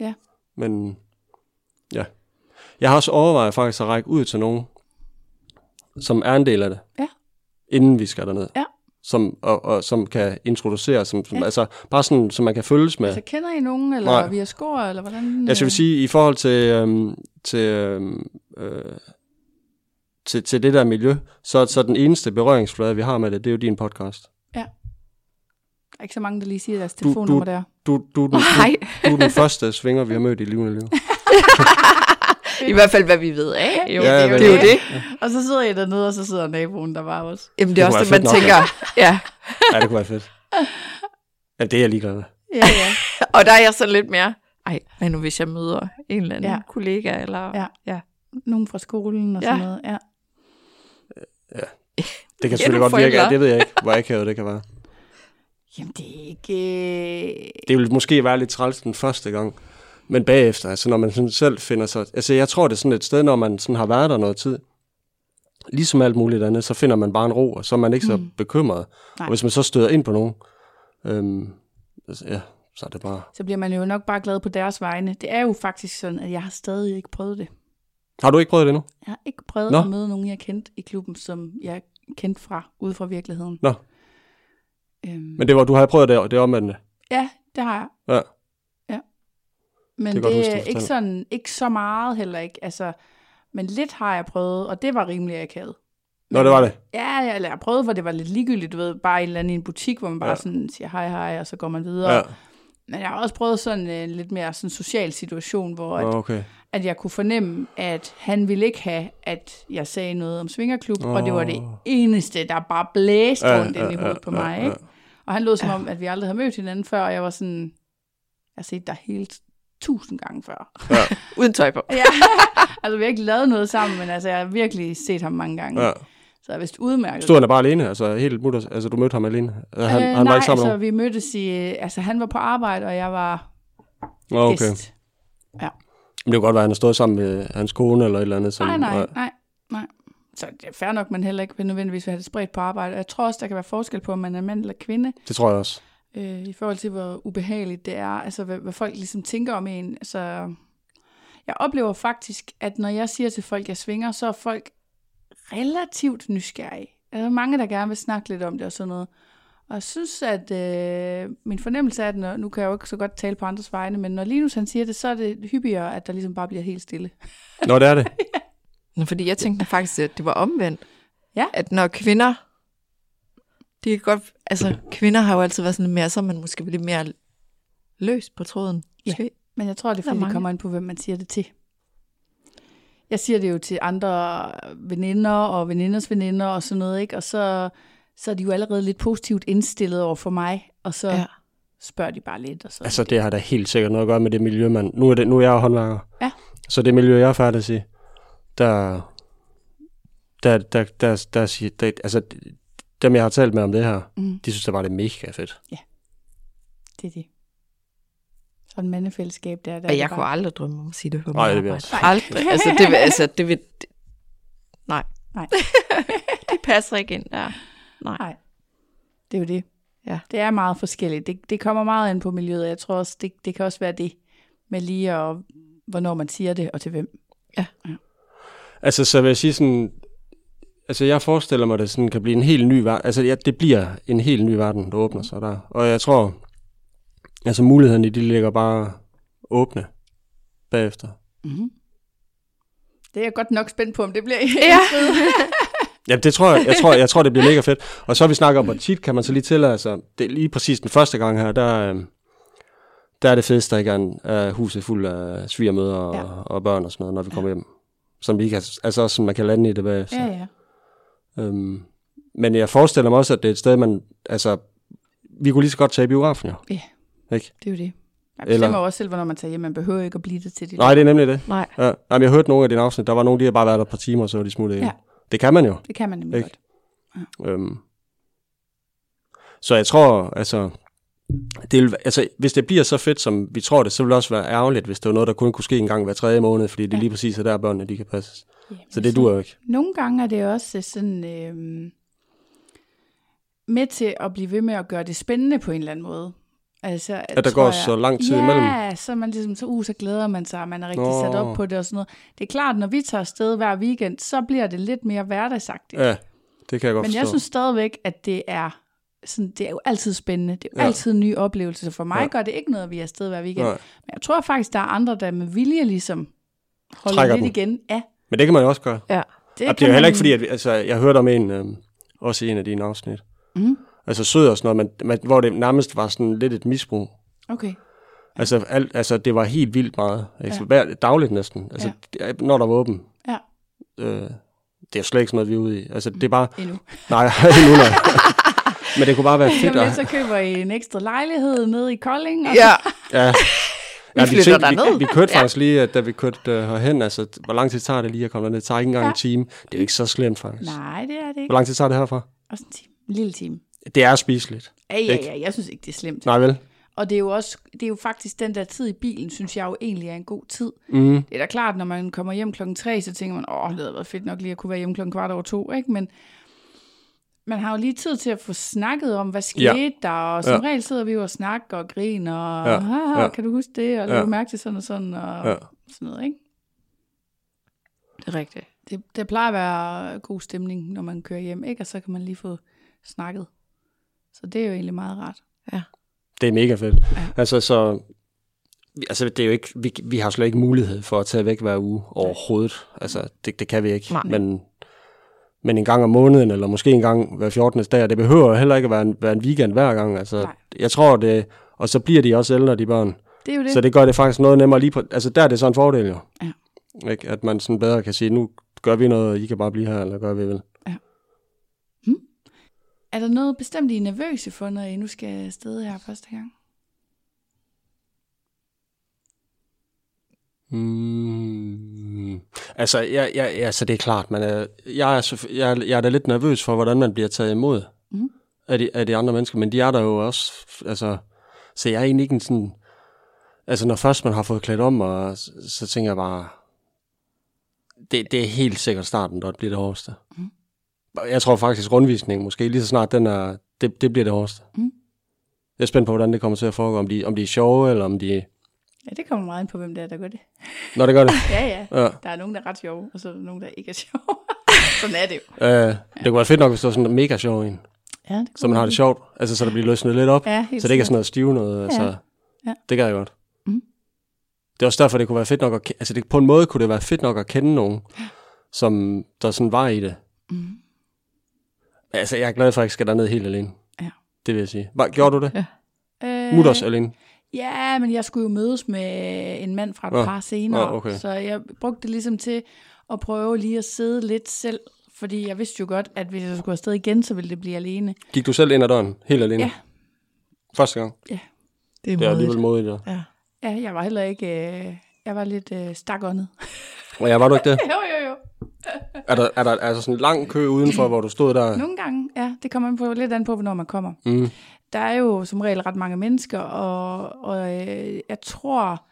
Ja. Men, ja. Jeg har også overvejet faktisk at række ud til nogen, som er en del af det. Ja. Inden vi skal derned. Ja som, og, og, som kan introducere, som, som, ja. altså bare sådan, som man kan følges med. Altså kender I nogen, eller Nej. via score, eller hvordan? Jeg skal vil sige, i forhold til, øhm, til, øhm, øh, til, til det der miljø, så, så den eneste berøringsflade, vi har med det, det er jo din podcast. Ja. Der er ikke så mange, der lige siger deres telefonnummer der. Du, du, du, du, *laughs* du, du er den første svinger, vi har mødt i livet liv. *laughs* I hvert fald, hvad vi ved af. Jo, ja, det, er jo det. det. det. Ja. Og så sidder jeg dernede, og så sidder naboen der bare også. Jamen, det er det også det, man tænker. ja. ja, det kunne være fedt. Ja, det er jeg ligeglad med. Ja, ja. *laughs* og der er jeg så lidt mere, ej, hvad nu hvis jeg møder en eller anden ja. kollega, eller... Ja. ja. Nogen fra skolen og ja. sådan noget, ja. Ja. *laughs* Det kan selvfølgelig godt virke, det ved jeg ikke, hvor akavet det kan være. Jamen, det er ikke... Det vil måske være lidt træls den første gang. Men bagefter, altså når man sådan selv finder sig... Altså jeg tror, det er sådan et sted, når man sådan har været der noget tid, ligesom alt muligt andet, så finder man bare en ro, og så er man ikke så mm. bekymret. Nej. Og hvis man så støder ind på nogen, øhm, altså, ja, så er det bare... Så bliver man jo nok bare glad på deres vegne. Det er jo faktisk sådan, at jeg har stadig ikke prøvet det. Har du ikke prøvet det endnu? Jeg har ikke prøvet Nå. at møde nogen, jeg kendt i klubben, som jeg kendt fra, ude fra virkeligheden. Nå. Øhm. Men det var, du har prøvet det, det omvendte? Ja, det har jeg. Ja. Men det, det er ikke, sådan, ikke så meget heller ikke. Altså, men lidt har jeg prøvet, og det var rimelig akavet. Nå, det var det? Ja, jeg, eller jeg prøvede, for det var lidt ligegyldigt, du ved, bare en eller anden i en butik, hvor man bare ja. sådan siger hej hej, og så går man videre. Ja. Men jeg har også prøvet sådan en lidt mere sådan social situation, hvor at, okay. at jeg kunne fornemme, at han ville ikke have, at jeg sagde noget om Svingerklub, oh. og det var det eneste, der bare blæste rundt ja, ind i hovedet ja, på mig. Ja, ja. Ikke? Og han lød som om, at vi aldrig havde mødt hinanden før, og jeg var sådan, jeg har set dig helt tusind gange før. Ja. *laughs* Uden tøj på. ja, *laughs* altså vi har ikke lavet noget sammen, men altså jeg har virkelig set ham mange gange. Ja. Så jeg er vist udmærket. Stod han bare alene? Altså helt mutter, altså du mødte ham alene? Han, øh, han nej, var ikke sammen altså vi mødtes i, altså han var på arbejde, og jeg var okay. gæst. Ja. Men det kunne godt være, at han har stået sammen med hans kone eller et eller andet. Sådan. Nej, nej, nej, nej. Så det er fair nok, man heller ikke nødvendigvis vil have det spredt på arbejde. Jeg tror også, der kan være forskel på, om man er mand eller kvinde. Det tror jeg også øh, i forhold til, hvor ubehageligt det er, altså hvad, hvad folk ligesom tænker om en. Altså, jeg oplever faktisk, at når jeg siger til folk, at jeg svinger, så er folk relativt nysgerrige. Der er mange, der gerne vil snakke lidt om det og sådan noget. Og jeg synes, at øh, min fornemmelse er, at når, nu kan jeg jo ikke så godt tale på andres vegne, men når Linus han siger det, så er det hyppigere, at der ligesom bare bliver helt stille. Nå, det er det. *laughs* ja. Fordi jeg tænkte faktisk, at det var omvendt. Ja. At når kvinder det kan godt, altså kvinder har jo altid været sådan mere, så man måske lidt mere løs på tråden. Måske. Ja, men jeg tror, det er fordi, det kommer ind på, hvem man siger det til. Jeg siger det jo til andre veninder og veninders veninder og sådan noget, ikke? Og så, så er de jo allerede lidt positivt indstillet over for mig, og så ja. spørger de bare lidt. Og så altså, det har da helt sikkert noget at gøre med det miljø, man... Nu er, det, nu er jeg håndværker. Ja. Så det miljø, jeg er færdig i, der, der, der, der, der, der, altså, dem, jeg har talt med om det her, mm. de synes, det var det mega fedt. Ja, det er det. Sådan et mandefællesskab der. der jeg bare... kunne aldrig drømme om at sige det på mig. Nej, det vil også. Aldrig. *laughs* altså, det vil, altså, det vil... Nej. Nej. *laughs* det passer ikke ind der. Nej. Nej. Det er jo det. Ja. Det er meget forskelligt. Det, det kommer meget ind på miljøet. Jeg tror også, det, det kan også være det med lige at, hvornår man siger det, og til hvem. Ja. ja. Altså, så vil jeg sige sådan, Altså, jeg forestiller mig, at det sådan kan blive en helt ny verden. Altså, ja, det bliver en helt ny verden, der åbner sig der. Og jeg tror, altså mulighederne, de ligger bare åbne bagefter. Mm-hmm. Det er jeg godt nok spændt på, om det bliver *laughs* ja. *laughs* Ja, det tror jeg, jeg tror, jeg tror, det bliver mega fedt. Og så vi snakker om, hvor tit kan man så lige til, altså, det er lige præcis den første gang her, der, øhm, der er det fedeste, der ikke er huset fuld af svigermøder og, ja. og børn og sådan noget, når vi kommer ja. hjem. Som vi kan, altså også, som man kan lande i det bagefter. Ja, ja. Øhm, men jeg forestiller mig også, at det er et sted, man, altså, vi kunne lige så godt tage i biografen, jo. Ja, ikke? det er jo det. Man bestemmer Eller... også selv, hvornår man tager hjem. Man behøver ikke at blive det til det. Nej, det er nemlig det. Nej. Ja. Jamen, jeg har hørt nogle af dine afsnit. Der var nogle, der har bare været der et par timer, så var de smuttet ja. Det kan man jo. Det kan man nemlig ikke? godt. Ja. Øhm. Så jeg tror, altså, det vil, altså, hvis det bliver så fedt, som vi tror det, så vil det også være ærgerligt, hvis det var noget, der kun kunne ske en gang hver tredje måned, fordi det ja. lige præcis er der, børnene de kan passes. Ja, så det duer jo ikke. Nogle gange er det også sådan øh, med til at blive ved med at gøre det spændende på en eller anden måde. Altså, at der går jeg, så lang tid ja, imellem? Ja, så man ligesom, så, uh, så glæder man sig, og man er rigtig Nå. sat op på det og sådan noget. Det er klart, når vi tager afsted hver weekend, så bliver det lidt mere hverdagsagtigt. Ja, det kan jeg godt Men forstå. jeg synes stadigvæk, at det er sådan, det er jo altid spændende. Det er jo ja. altid en ny oplevelse. Så for mig ja. gør det ikke noget, at vi er afsted hver weekend. Nej. Men jeg tror faktisk, der er andre, der med vilje ligesom holder Trækker lidt den. igen. Ja. Men det kan man jo også gøre. Ja. Det, det er jo heller ikke fordi, at, altså, jeg hørte om en, øh, også i en af dine afsnit. Mm. Altså sød og sådan noget, men, man, hvor det nærmest var sådan lidt et misbrug. Okay. Altså, alt, altså det var helt vildt meget. Altså, ja. hver, dagligt næsten. Altså, ja. når der var åben. Ja. Øh, det er jo slet ikke sådan noget, vi er ude i. Altså, det er bare... Endnu. Nej, *laughs* endnu nej. *laughs* Men det kunne bare være fedt. Jamen, så køber I en ekstra lejlighed nede i Kolding. Og... Ja. ja. *laughs* Ja, vi, derned. Vi, vi kørte faktisk lige, da vi kørte uh, herhen, altså, hvor lang tid tager det lige at komme derned? Det tager ikke engang ja. en time. Det er jo ikke så slemt, faktisk. Nej, det er det ikke. Hvor lang tid tager det herfra? Også en time. En lille time. Det er spiseligt. Ja, ja, ja. Jeg synes ikke, det er slemt. Nej, vel? Og det er jo også, det er jo faktisk den der tid i bilen, synes jeg jo egentlig er en god tid. Mm. Det er da klart, når man kommer hjem klokken tre, så tænker man, åh, det havde været fedt nok lige at kunne være hjemme klokken kvart over to, ikke? Men man har jo lige tid til at få snakket om, hvad skete ja. der, og som ja. regel sidder vi jo og snakker og griner, og ja. Ja. kan du huske det, og ja. mærke til sådan og sådan, og ja. sådan noget, ikke? Det er rigtigt. Det, det plejer at være god stemning, når man kører hjem, ikke? Og så kan man lige få snakket. Så det er jo egentlig meget rart. Ja. Det er mega fedt. Ja. Altså, så altså det er jo ikke, vi, vi har slet ikke mulighed for at tage væk hver uge overhovedet. Altså det, det kan vi ikke. Nej. Men, men en gang om måneden, eller måske en gang hver 14. dag, det behøver heller ikke at være en, være en weekend hver gang. Altså, Nej. jeg tror det, og så bliver de også ældre, de børn. Det er jo det. Så det gør det faktisk noget nemmere lige på, altså der er det så en fordel jo. Ja. Ikke? At man sådan bedre kan sige, nu gør vi noget, og I kan bare blive her, eller gør vi vel. Ja. Hmm. Er der noget bestemt, I er nervøse for, når I nu skal afsted her første gang? Mm, altså, jeg, jeg, altså, det er klart, men jeg, jeg, er, jeg, jeg er da lidt nervøs for, hvordan man bliver taget imod mm. af, de, af de andre mennesker, men de er der jo også, altså, så jeg er egentlig ikke en sådan, altså når først man har fået klædt om, og, så, så tænker jeg bare, det, det er helt sikkert starten, der bliver det hårdeste. Mm. Jeg tror faktisk rundvisningen måske lige så snart den er, det, det bliver det hårdeste. Mm. Jeg er spændt på, hvordan det kommer til at foregå, om de, om de er sjove, eller om de Ja, det kommer meget ind på, hvem det er, der gør det. Nå, det gør det? ja, ja, ja. Der er nogen, der er ret sjove, og så er der nogen, der ikke er sjove. *laughs* sådan er det jo. Øh, det ja. kunne være fedt nok, hvis det var sådan en mega sjov en. Ja, det så man har det sjovt, altså så der bliver løsnet lidt op, ja, så det ikke er sådan noget stive noget. Altså, ja. Ja. Det gør jeg godt. Mm. Det er også derfor, det kunne være fedt nok at, altså det, på en måde kunne det være fedt nok at kende nogen, som der sådan var i det. Mm. Altså, jeg er glad for, at jeg ikke skal derned helt alene. Ja. Det vil jeg sige. Var, gjorde du det? Ja. Øh, Mutters alene? Ja, men jeg skulle jo mødes med en mand fra et ja. par senere, ja, okay. så jeg brugte det ligesom til at prøve lige at sidde lidt selv, fordi jeg vidste jo godt, at hvis jeg skulle afsted igen, så ville det blive alene. Gik du selv ind ad døren, helt alene? Ja. Første gang? Ja. Det er, det er alligevel modigt, ja. ja. Ja, jeg var heller ikke, øh, jeg var lidt øh, stakåndet. Og ja, var du ikke det? *laughs* jo, jo, jo. er, der, er der altså sådan en lang kø udenfor, hvor du stod der? Nogle gange, ja. Det kommer på, lidt an på, hvornår man kommer. Mm der er jo som regel ret mange mennesker, og, og øh, jeg tror,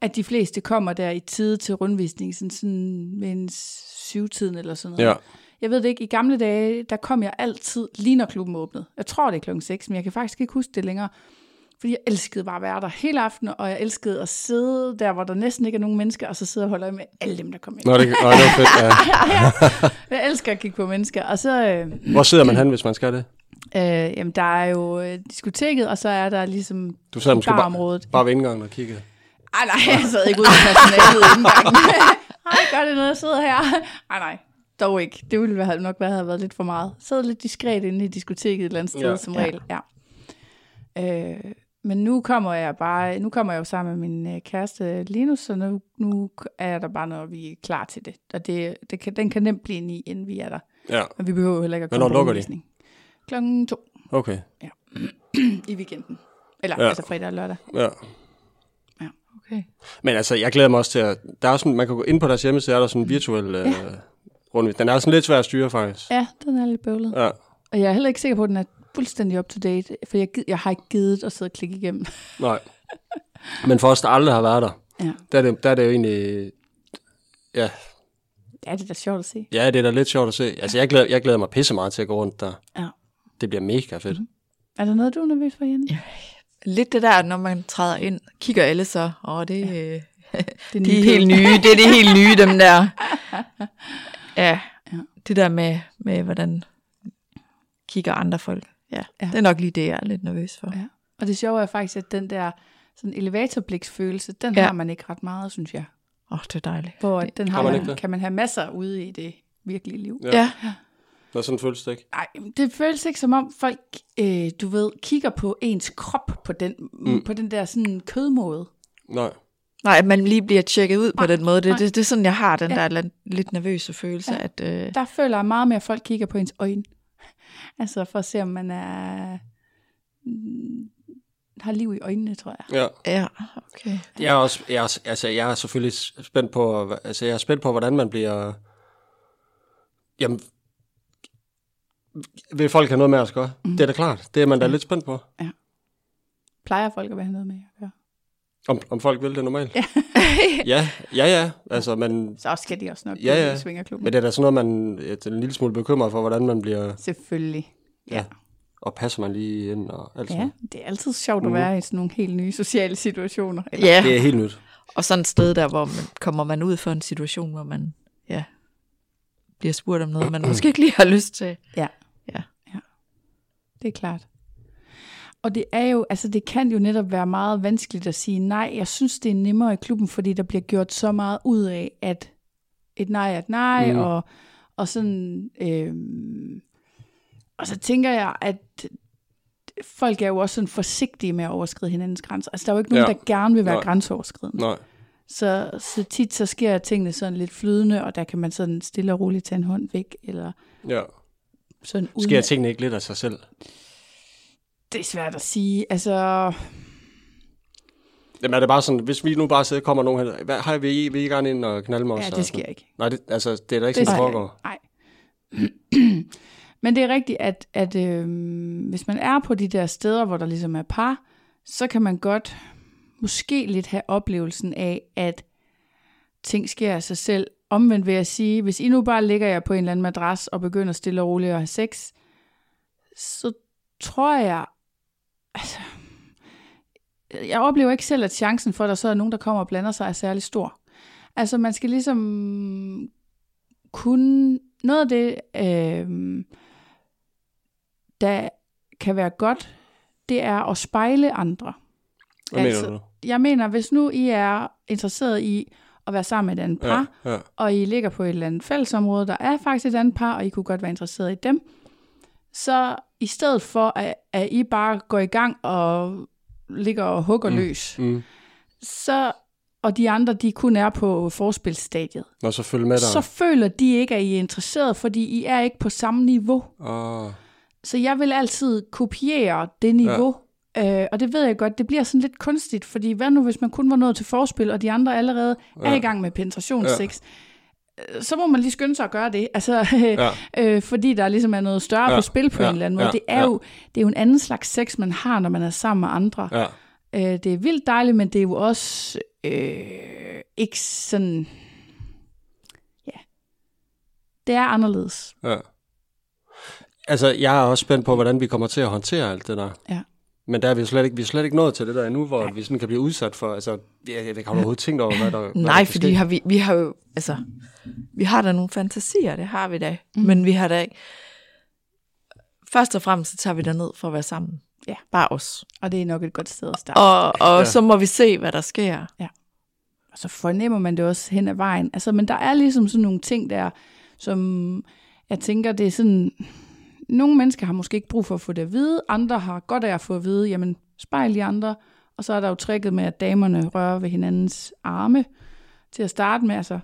at de fleste kommer der i tid til rundvisning, sådan, sådan med en syvtiden eller sådan noget. Ja. Jeg ved det ikke, i gamle dage, der kom jeg altid lige når klubben åbnede. Jeg tror, det er klokken 6, men jeg kan faktisk ikke huske det længere. Fordi jeg elskede bare at være der hele aftenen, og jeg elskede at sidde der, hvor der næsten ikke er nogen mennesker, og så sidde og holde med alle dem, der kom ind. Nå, det, nå, det var fedt, ja. *laughs* ja. Jeg elsker at kigge på mennesker. Og så, øh, hvor sidder man hen, hvis man skal det? Øh, jamen, der er jo øh, diskoteket, og så er der ligesom Du sad måske bare, bare ved indgangen og kiggede? Ej, nej, jeg sad ikke ude i personalet indgangen. *laughs* Ej, gør det noget, jeg sidder her? Ej, nej, dog ikke. Det ville have, nok have været lidt for meget. Sad lidt diskret inde i diskoteket et eller andet sted, ja. som regel. Ja. Øh, men nu kommer jeg bare, nu kommer jeg jo sammen med min øh, kæreste Linus, så nu, nu er der bare, når vi er klar til det. Og det, det kan, den kan nemt blive en i, inden vi er der. Ja. Men vi behøver heller ikke at komme Hvornår lukker de? Klokken to. Okay. Ja. *clears throat* I weekenden. Eller ja. altså fredag og lørdag. Ja. Ja, okay. Men altså, jeg glæder mig også til at... Der er sådan, man kan gå ind på deres hjemmeside, er der sådan en virtuel ja. øh, rundvis. Den er sådan lidt svær at styre, faktisk. Ja, den er lidt bøvlet. Ja. Og jeg er heller ikke sikker på, at den er fuldstændig up to date, for jeg, jeg har ikke givet at sidde og klikke igennem. *laughs* Nej. Men for os, der aldrig har været der, ja. der, er det, der er det jo egentlig... Ja. Ja, det er da sjovt at se. Ja, det er da lidt sjovt at se. Altså, jeg glæder, jeg glæder mig pisse meget til at gå rundt der. Ja. Det bliver mega fedt. Mm-hmm. Er der noget, du er nervøs for, Jenny? Ja, lidt det der, når man træder ind, kigger alle så, åh, det, ja. det er *laughs* de er helt nye, det er det helt nye, dem der. *laughs* Ja, ja. det der med, med, hvordan kigger andre folk. Ja, ja, det er nok lige det, jeg er lidt nervøs for. Ja. Og det sjove er faktisk, at den der sådan elevatorbliksfølelse, den ja. har man ikke ret meget, synes jeg. Åh, oh, det er dejligt. Hvor den har man, man kan man have masser ude i det virkelige liv. Ja. ja. Nå, sådan føles det ikke? Nej, det føles ikke som om folk, øh, du ved, kigger på ens krop på den, mm. på den der sådan kødmåde. Nej. Nej, at man lige bliver tjekket ud nej, på den måde. Det, det, det er sådan, jeg har den ja. der lidt nervøse følelse. Ja. At, øh... Der føler jeg meget mere, at folk kigger på ens øjne. *laughs* altså for at se, om man er har liv i øjnene, tror jeg. Ja. Ja, okay. Jeg er også, jeg er, altså, jeg er selvfølgelig spændt på, altså, jeg er spændt på, hvordan man bliver, jamen, vil folk have noget med at gøre? Mm. Det er da klart. Det er man da ja. lidt spændt på. Ja. Plejer folk at have noget med at gøre? Om, om folk vil det normalt? Ja. *laughs* ja, ja, ja. Altså, men, så skal de også nok ja, ja. i svingerklubben. Men det er da sådan noget, man er en lille smule bekymret for, hvordan man bliver... Selvfølgelig, ja. ja. Og passer man lige ind og alt Ja, det er altid sjovt at mm. være i sådan nogle helt nye sociale situationer. Eller? Ja. Det er helt nyt. Og sådan et sted der, hvor man, kommer man ud for en situation, hvor man ja, bliver spurgt om noget, man *clears throat* måske ikke lige har lyst til. Ja. Det er klart. Og det er jo, altså det kan jo netop være meget vanskeligt at sige nej. Jeg synes, det er nemmere i klubben, fordi der bliver gjort så meget ud af, at et nej er et nej, mm. og, og sådan, øhm, og så tænker jeg, at folk er jo også sådan forsigtige med at overskride hinandens grænser. Altså der er jo ikke nogen, ja. der gerne vil være Nej. grænseoverskridende. Nej. Så, så tit så sker tingene sådan lidt flydende, og der kan man sådan stille og roligt tage en hånd væk, eller ja. Sådan uden Sker tingene ikke lidt af sig selv? Det er svært at sige. Altså... Jamen er det bare sådan, hvis vi nu bare sidder, kommer nogen her, hvad, har vi, vil I gerne ind og knalde mig Ja, det sker ikke. Nej, det, altså, det er da ikke det sådan, det foregår. Nej. *clears throat* Men det er rigtigt, at, at øh, hvis man er på de der steder, hvor der ligesom er par, så kan man godt måske lidt have oplevelsen af, at ting sker af sig selv. Omvendt vil jeg sige, hvis I nu bare ligger jer på en eller anden madras og begynder stille og roligt at have sex, så tror jeg, altså, jeg oplever ikke selv, at chancen for, at der så er nogen, der kommer og blander sig, er særlig stor. Altså man skal ligesom kunne, noget af det, øh, der kan være godt, det er at spejle andre. Hvad altså, mener du? Jeg mener, hvis nu I er interesseret i at være sammen med et andet par, ja, ja. og I ligger på et eller andet fællesområde, der er faktisk et andet par, og I kunne godt være interesseret i dem, så i stedet for, at, at I bare går i gang og ligger og hugger mm. løs, mm. så og de andre, de kun er på forspilsstadiet. Og så følger med dig. Så føler de ikke, at I er interesseret, fordi I er ikke på samme niveau. Oh. Så jeg vil altid kopiere det niveau. Øh, og det ved jeg godt, det bliver sådan lidt kunstigt, fordi hvad nu, hvis man kun var nået til forspil, og de andre allerede ja. er i gang med penetrationssex, ja. Øh, så må man lige skynde sig at gøre det, altså, ja. *laughs* øh, fordi der ligesom er noget større ja. på spil på ja. en eller anden måde. Ja. Det, er ja. jo, det er jo en anden slags sex, man har, når man er sammen med andre. Ja. Øh, det er vildt dejligt, men det er jo også øh, ikke sådan... Ja. Det er anderledes. Ja. Altså, jeg er også spændt på, hvordan vi kommer til at håndtere alt det der. Ja. Men der er vi slet ikke, vi er slet ikke nået til det der endnu, hvor Nej. vi sådan kan blive udsat for, altså, jeg, jeg kan overhovedet tænkt over, hvad der Nej, hvad der fordi har vi, vi har jo, altså, vi har da nogle fantasier, det har vi da, mm. men vi har da ikke, først og fremmest så tager vi der ned for at være sammen. Ja. Bare os. Og det er nok et godt sted at starte. Og, og ja. så må vi se, hvad der sker. Ja. Og så fornemmer man det også hen ad vejen. Altså, men der er ligesom sådan nogle ting der, som jeg tænker, det er sådan, nogle mennesker har måske ikke brug for at få det at vide, andre har godt af at få at vide, jamen spejl de andre, og så er der jo tricket med, at damerne rører ved hinandens arme til at starte med, altså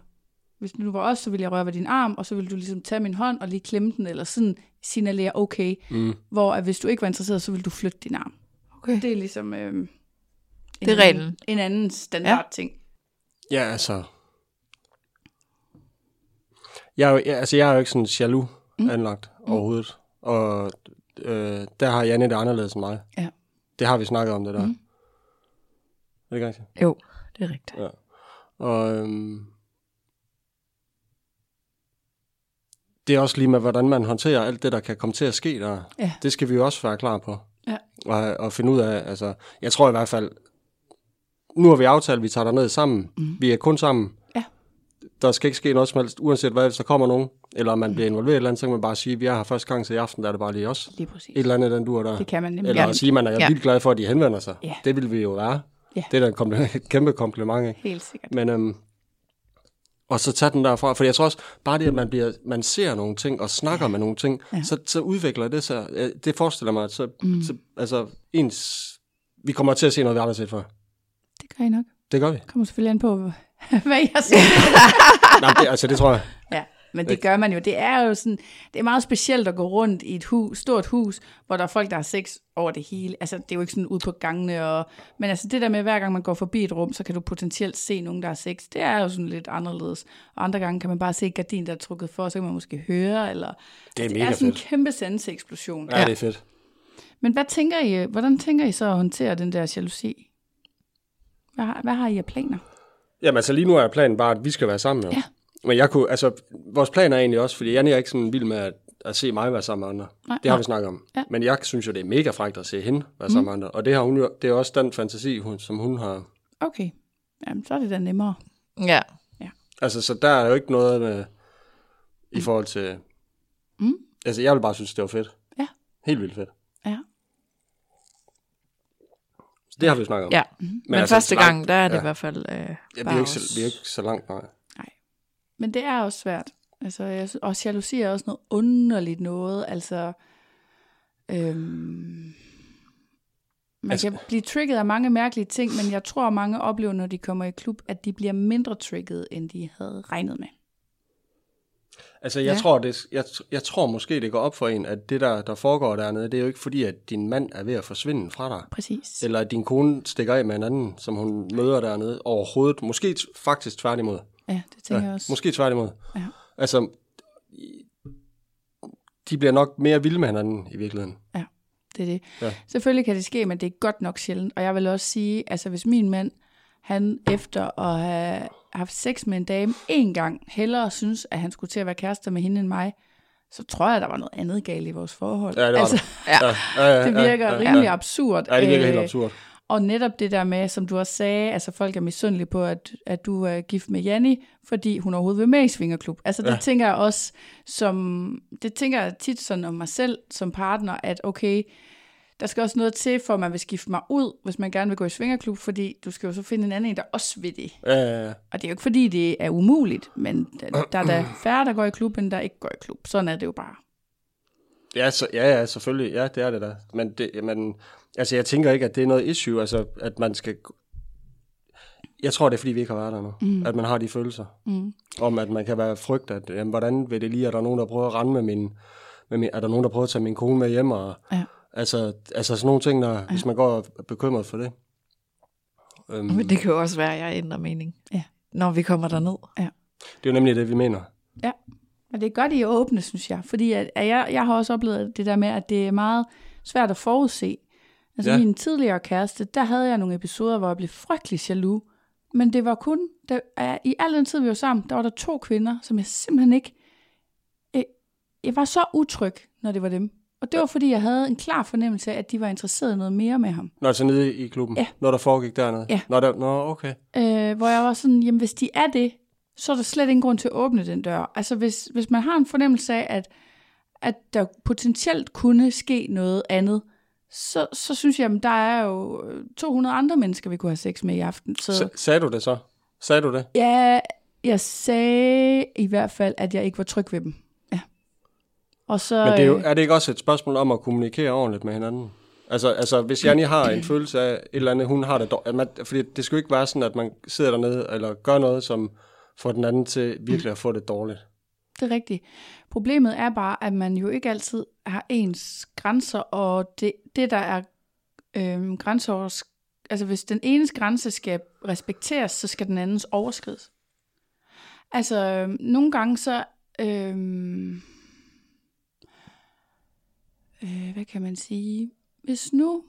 hvis det nu var os, så ville jeg røre ved din arm, og så ville du ligesom tage min hånd og lige klemme den, eller sådan signalere okay, mm. hvor at hvis du ikke var interesseret, så ville du flytte din arm. Okay. Det er ligesom øh, en, det er reglen. En, en anden standard ja. ting. Ja, altså. Jeg er jo, altså, jeg er jo ikke sådan jaloux mm. anlagt mm. overhovedet. Og øh, der har Janne det anderledes end mig. Ja. Det har vi snakket om, det der. Mm. Er det ikke rigtigt? Jo, det er rigtigt. Ja. Og øhm, det er også lige med, hvordan man håndterer alt det, der kan komme til at ske der. Ja. Det skal vi jo også være klar på. Ja. Og, og finde ud af, altså, jeg tror i hvert fald, nu har vi aftalt, at vi tager ned sammen. Mm. Vi er kun sammen. Der skal ikke ske noget som helst, uanset hvad, hvis der kommer nogen, eller man bliver involveret i et eller andet, så kan man bare sige, at vi er her første gang til i aften, der er det bare lige os. Lige præcis. Et eller andet, den du der. Det kan man nemlig. Eller at sige, at man er Ja. vildt glad for, at de henvender sig. Ja. Det vil vi jo være. Ja. Det er da en kompl- et kæmpe kompliment, ikke? Helt sikkert. Men, øhm, og så tage den derfra, for jeg tror også, bare det, at man, bliver, man ser nogle ting og snakker ja. med nogle ting, Ja. så, så udvikler det sig. Det forestiller mig, at så, mm. så, altså, ens, vi kommer til at se noget, vi aldrig har set før. Det gør I nok. Det gør vi. Kommer selvfølgelig an på, *laughs* hvad har set. Nej, det, altså, det tror jeg. Ja, men det gør man jo. Det er jo sådan, det er meget specielt at gå rundt i et hus, stort hus, hvor der er folk, der har sex over det hele. Altså, det er jo ikke sådan ud på gangene. Og, men altså, det der med, hver gang man går forbi et rum, så kan du potentielt se nogen, der har sex. Det er jo sådan lidt anderledes. Og andre gange kan man bare se gardin, der er trukket for, så kan man måske høre. Eller, Det er det mega er sådan en fedt. kæmpe sanseeksplosion. Ja, det er fedt. Men hvad tænker I, hvordan tænker I så at håndtere den der jalousi? Hvad har, hvad har I af planer? Jamen altså lige nu er planen bare, at vi skal være sammen. Jo. Ja. Men jeg kunne, altså, vores plan er egentlig også, fordi Janne er ikke sådan vild med at, at se mig være sammen med andre. Nej, det har nej. vi snakket om. Ja. Men jeg synes jo, det er mega frækt at se hende være sammen med andre. Og det, har hun jo, det er også den fantasi, hun, som hun har. Okay, Jamen, så er det da nemmere. Ja. Altså, så der er jo ikke noget med, i forhold til... Mm. Altså, jeg vil bare synes, det var fedt. Ja. Helt vildt fedt. Ja. Det har vi jo snakket om. Ja. Men, Men altså, første langt- gang, der er det ja. i hvert fald øh, Ja, vi, er ikke så, vi er ikke så langt, nej. Men det er også svært. Altså, jeg, og jalousi er også noget underligt noget. Altså, øhm, man Altså- kan blive trigget af mange mærkelige ting, men jeg tror, mange oplever, når de kommer i klub, at de bliver mindre trigget, end de havde regnet med. Altså, jeg, Ja. ja. tror, det, jeg, jeg tror måske, det går op for en, at det, der, der foregår dernede, det er jo ikke fordi, at din mand er ved at forsvinde fra dig. Præcis. Eller at din kone stikker af med en anden, som hun møder dernede overhovedet. Måske faktisk tværtimod. Ja, det tænker jeg også. Måske tværtimod. Ja. Altså, de bliver nok mere vilde med hinanden i virkeligheden. Det er det. Ja. Selvfølgelig kan det ske, men det er godt nok sjældent. Og jeg vil også sige, altså hvis min mand, han efter at have haft sex med en dame en gang, hellere synes, at han skulle til at være kærester med hende end mig, så tror jeg, der var noget andet galt i vores forhold. Ja, det var altså, Ja, ja, ja, det virker ja, ja, rimelig ja. absurd. Ja, det virker helt Øh, absurd. Og netop det der med, som du også sagde, altså folk er misundelige på, at, at du er gift med Janni, fordi hun overhovedet vil med i Svingerklub. Altså det Ja. tænker jeg også, som, det tænker jeg tit sådan om mig selv som partner, at okay, der skal også noget til, for at man vil skifte mig ud, hvis man gerne vil gå i Svingerklub, fordi du skal jo så finde en anden en, der også vil det. Ja, ja, ja. Og det er jo ikke fordi, det er umuligt, men der, der er da *clears throat* færre, der går i klub, end der ikke går i klub. Sådan er det jo bare. Ja, så, ja, ja, selvfølgelig. Ja, det er det da. Men, det, men altså, jeg tænker ikke, at det er noget issue, altså, at man skal... Jeg tror, det er, fordi vi ikke har været der nu. Mm. At man har de følelser. Mm. Om, at man kan være frygt, at jamen, hvordan vil det lige, er der nogen, der prøver at rende med min... Med min er der nogen, der prøver at tage min kone med hjem? Og, Ja. Altså, altså sådan nogle ting, der, ja. hvis man går og er bekymret for det. Øhm, Men det kan jo også være, at jeg ændrer mening. Ja. Når vi kommer derned. det er jo nemlig det, vi mener. Ja, men det er godt, I er åbne, synes jeg. Fordi at, at jeg, jeg har også oplevet det der med, at det er meget svært at forudse. Altså ja. Ja. min tidligere kæreste, der havde jeg nogle episoder, hvor jeg blev frygtelig jaloux. Men det var kun, der, at i al den tid, vi var sammen, der var der to kvinder, som jeg simpelthen ikke... Jeg, jeg var så utryg, når det var dem. Og det var, fordi jeg havde en klar fornemmelse af, at de var interesseret i noget mere med ham. Når så nede i klubben? Ja. Når der foregik dernede? Ja. Når der, nå, okay. Øh, hvor jeg var sådan, jamen hvis de er det, så er der slet ingen grund til at åbne den dør. Altså hvis, hvis man har en fornemmelse af, at, at der potentielt kunne ske noget andet, så, så synes jeg, at der er jo 200 andre mennesker, vi kunne have sex med i aften. Så Så, sagde du det så? Sagde du det? ja, jeg sagde i hvert fald, at jeg ikke var tryg ved dem. Og så, Men det er, jo, øh, er det ikke også et spørgsmål om at kommunikere ordentligt med hinanden? Altså, altså hvis Janni har en følelse af et eller andet, hun har det dårligt, man, fordi det skal jo ikke være sådan, at man sidder dernede eller gør noget, som får den anden til virkelig at få det dårligt. Det er rigtigt. Problemet er bare, at man jo ikke altid har ens grænser, og det, det der er øhm, grænseovers... Altså hvis den enes grænse skal respekteres, så skal den andens overskrides. Altså øhm, nogle gange så... Øhm, øh, hvad kan man sige, hvis nu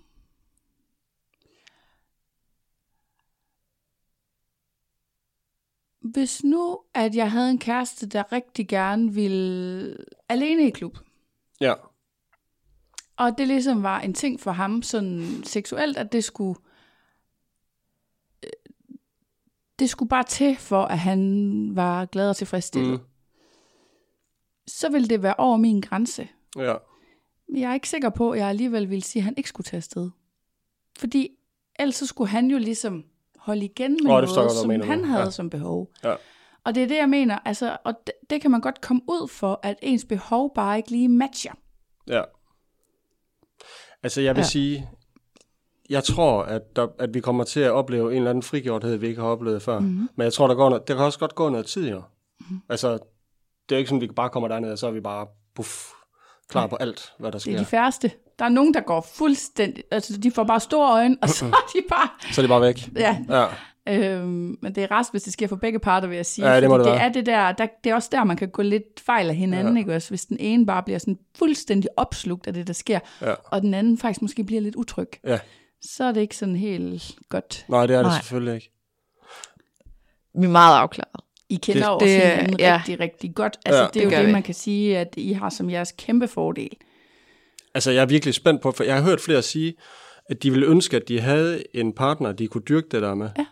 hvis nu, at jeg havde en kæreste, der rigtig gerne ville alene i klub, Ja. og det ligesom var en ting for ham, sådan seksuelt, at det skulle, øh, det skulle bare til, for at han var glad og tilfredsstillet. Mm. Så ville det være over min grænse. Ja. Jeg er ikke sikker på, at jeg alligevel ville sige, at han ikke skulle tage afsted. Fordi ellers så skulle han jo ligesom holde igen med oh, noget, godt, som mener han havde Ja. som behov. Ja. Og det er det, jeg mener. Altså, og det, det kan man godt komme ud for, at ens behov bare ikke lige matcher. Ja. Altså, jeg vil ja. Sige, jeg tror, at, der, at vi kommer til at opleve en eller anden frigjorthed, vi ikke har oplevet før. Mhm. Mm-hmm. Men jeg tror, der, går noget, der kan også godt gå noget tid, jo. Mm-hmm. Altså, det er jo ikke sådan, at vi bare kommer derned, og så er vi bare puff, klar på alt, hvad der Det er sker. de færreste. Der er nogen, der går fuldstændig... Altså, de får bare store øjne, og så er de bare... *laughs* Så er det bare væk. Ja, Ja, Øhm, men det er rest, hvis det sker for begge parter, vil jeg sige. Ja, det må det det være. er det der, der, det er også der, man kan gå lidt fejl af hinanden, ja. ikke også? Hvis den ene bare bliver sådan fuldstændig opslugt af det, der sker, ja, og den anden faktisk måske bliver lidt utryg, ja. så er det ikke sådan helt godt. Nej, det er det Nej. selvfølgelig ikke. Vi er meget afklaret. I kender Det- det, også det- hinanden ja. rigtig, rigtig godt. Altså, Ja. ja, det er jo Det man kan sige, at I har som jeres kæmpe fordel. Altså, jeg er virkelig spændt på, for jeg har hørt flere sige, at de ville ønske, at de havde en partner, de kunne dyrke det der med. Ja.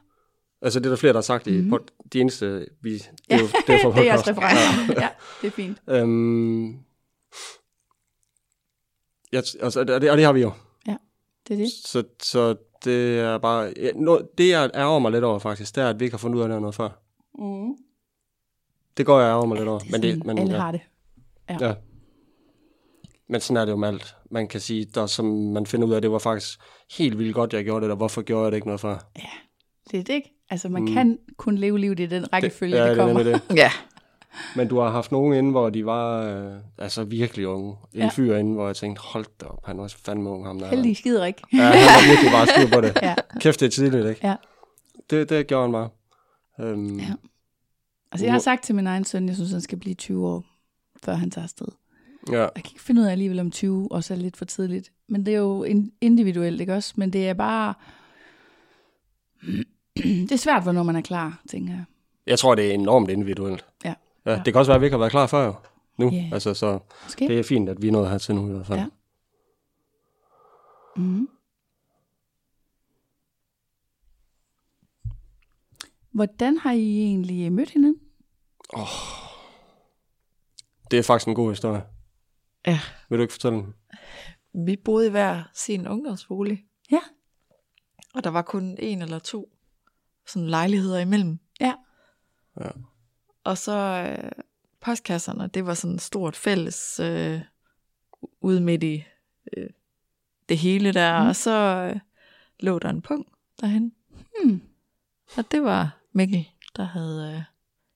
Altså, det er der flere, der har sagt i mm-hmm. de eneste, vi, det er Ja, jo, det er, *laughs* for det er jeres podcast. referencer. Ja, det er fint. Øhm, ja, altså, og, det, og det har vi jo. Det er det. Så, så det er bare... Ja, no, det, jeg ærger mig lidt over, faktisk, det er, at vi ikke har fundet ud af det noget før. Mm. Det går jeg ærger mig lidt over. Det er men det, men, alle ja, har det. ja. Men sådan er det jo med alt. Man kan sige, der som man finder ud af, det var faktisk helt vildt godt, jeg gjorde det, og hvorfor gjorde jeg det ikke noget før? Det er det ikke. Altså, man mm. kan kun leve livet i den rækkefølge, ja, det, det er kommer. nemlig det. Ja. *laughs* Men du har haft nogen inde, hvor de var øh, altså virkelig unge. En Ja. ja. fyr inde, hvor jeg tænkte, hold da op, han var fandme ung, ham der. Heldig skider ikke. Ja, han var virkelig bare styr på det. *laughs* Ja. Kæft, det er tidligt, ikke? Ja. Det, det gjorde han bare. Øhm, Ja. Altså, jeg har sagt til min egen søn, jeg synes, han skal blive 20 år, før han tager afsted. ja. Jeg kan ikke finde ud af alligevel, om 20 også er lidt for tidligt. Men det er jo in- individuelt, ikke også? Men det er bare... *clears throat* det er svært, hvornår man er klar, tænker jeg. Jeg tror, det er enormt individuelt. Ja. ja. Det kan også være, at vi ikke har været klar før. Nu. Ja. Altså, så Måske. det er fint, at vi er nået hertil nu i hvert fald. Ja. Mm. Hvordan har I egentlig mødt hinanden? Det er faktisk en god historie. Ja. Vil du ikke fortælle den? Vi boede i hver sin ungdomsbolig. Ja. Og der var kun en eller to sådan lejligheder imellem. Ja. Ja. Og så øh, postkasserne, det var sådan et stort fælles øh, ude midt i øh, det hele der. Mm. Og så øh, lå der en punkt derhen. Hmm. Og det var Mikkel, der havde øh,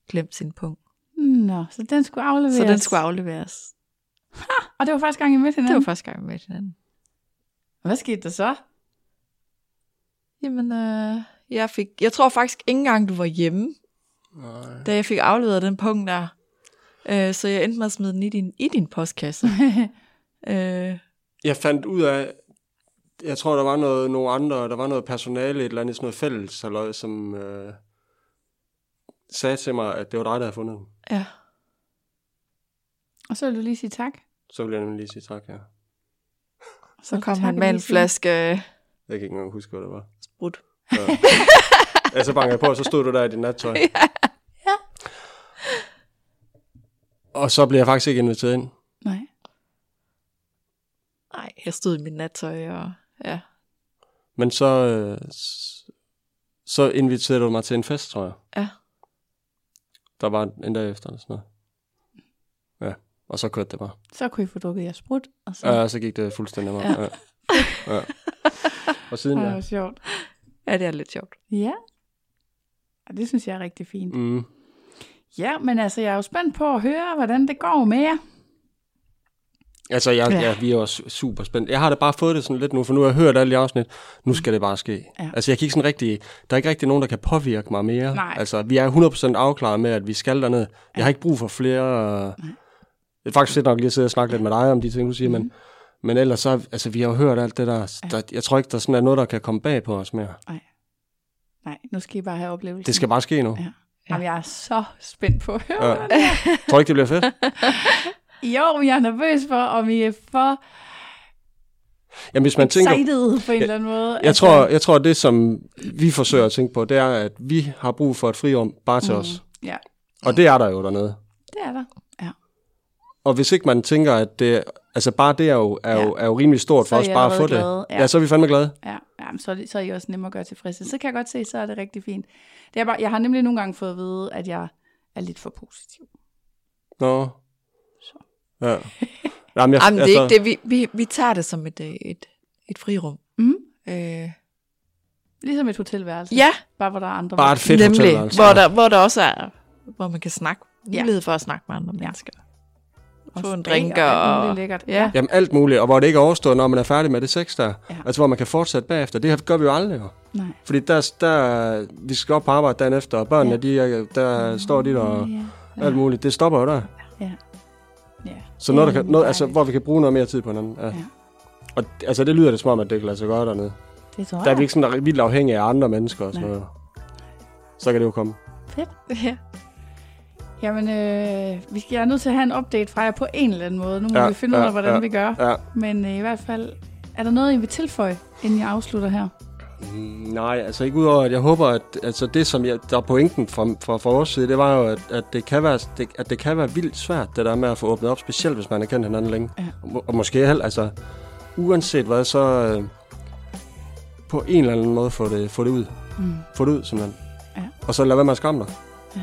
glemt sin punkt. Nå, så den skulle afleveres. Så den skulle afleveres. Og det var første gang, I mødte hinanden? Det var første gang, vi mødte hinanden. Hvad skete der så? Jamen, øh, jeg fik... Jeg tror faktisk ikke engang, du var hjemme, Nej. da jeg fik afleveret den punkt der. Øh, så jeg endte med at smide den i din, i din postkasse. *laughs* øh, Jeg fandt ud af, jeg tror, der var noget, nogle andre, der var noget personale, et eller andet sådan noget fælles, eller, som øh, sagde til mig, at det var dig, der havde fundet den. ja. Og så vil du lige sige tak. Så ville jeg nemlig lige sige tak, ja. Så kom han med en flaske Jeg kan ikke engang huske, hvad det var. sprut. Ja. *laughs* ja, så bankede jeg på, og så stod du der i dit nattøj. Ja. Og så blev jeg faktisk ikke inviteret ind. Nej. Nej, jeg stod i mit nattøj, og ja. Men så, øh, så inviterede du mig til en fest, tror jeg. Ja. Der var en dag efter, eller sådan noget. Ja, og så kørte det bare. Så kunne I få drukket jeres sprut. Og så... Ja, så gik det fuldstændig meget. Ja. Ja. ja. Og siden ja. hvor sjovt. Ja, det er lidt sjovt. Ja. Og det synes jeg er rigtig fint. Mm. Ja, men altså, jeg er jo spændt på at høre, hvordan det går med jer. Altså, jeg, Ja. ja. ja, vi er også super spændt. Jeg har da bare fået det sådan lidt nu, for nu har jeg hørt alle de afsnit. Nu skal det bare ske. Ja. Altså, jeg kan ikke sådan rigtig... Der er ikke rigtig nogen, der kan påvirke mig mere. Nej. Altså, vi er 100% afklaret med, at vi skal derned. Jeg har ikke brug for flere... Det er faktisk fedt nok lige at sidde og snakke lidt med dig om de ting, du siger, Mhm. men, Men ellers så, altså vi har jo hørt alt det der, ja. der jeg tror ikke, der sådan er noget, der kan komme bag på os mere. Nej. Nej, nu skal I bare have oplevelsen. Det skal bare ske nu. Ja. Jamen, jeg er så spændt på at høre ja. det. Tror ikke, det bliver fedt? *laughs* jo, men jeg er nervøs for, om I er for Jamen, hvis man tænker, på en eller anden måde. Jeg, altså, tror, jeg tror, det, som vi forsøger at tænke på, det er, at vi har brug for et frirum bare til mm, os. Ja. Og det er der jo dernede. Det er der, ja. Og hvis ikke man tænker, at det, altså bare det er jo, er ja. jo, er jo rimelig stort for os bare at få glade. det. Ja. ja, så er vi fandme glade. Ja, ja så, er det, så er I også nemmere at gøre tilfredse. Så kan jeg godt se, så er det rigtig fint. Det er bare, jeg har nemlig nogle gange fået at vide, at jeg er lidt for positiv. Nå. Ja. Jamen, jeg, Jamen, det er altså... ikke det. Vi, vi, vi tager det som et, øh, et, et frirum. Mm. Øh. Ligesom et hotelværelse. Ja. Bare hvor der er andre. Bare et fedt Nemlig, hotelværelse. Hvor der, hvor der også er, hvor man kan snakke, mulighed ja. for at snakke med andre mennesker. Og få en drink og... og alt lækkert. Ja. Jamen alt muligt, og hvor det ikke er overstået, når man er færdig med det sex der. Ja. Altså hvor man kan fortsætte bagefter. Det gør vi jo aldrig jo. Nej. Fordi der, der, vi skal op på arbejde dagen efter, og børnene, ja. de, der står de der og ja. Ja. alt muligt. Det stopper jo der. Ja. Så noget, der kan, noget, altså, hvor vi kan bruge noget mere tid på hinanden. Ja. ja. Og altså, det lyder det som om, at det kan lade sig gøre dernede. Det tror jeg. Der er vi ikke sådan der vildt afhængige af andre mennesker og sådan Nej. noget. Så kan det jo komme. Fedt. Ja. Jamen, øh, vi skal, jeg er nødt til at have en update fra jer på en eller anden måde. Nu må ja, vi finde ja, ud af, hvordan ja, vi gør. Ja. Men øh, i hvert fald, er der noget, I vil tilføje, inden jeg afslutter her? Mm, nej, altså ikke udover, at jeg håber, at altså det, som jeg, der er pointen fra, fra, fra vores side, det var jo, at, at, det kan være, det, at det kan være vildt svært, det der med at få åbnet op, specielt hvis man har kendt hinanden længe. Ja. Og, og måske heller, altså uanset hvad, så øh, på en eller anden måde få det, få det ud. Mm. Få det ud, simpelthen. Ja. Og så lad være med at skamme dig. Ja.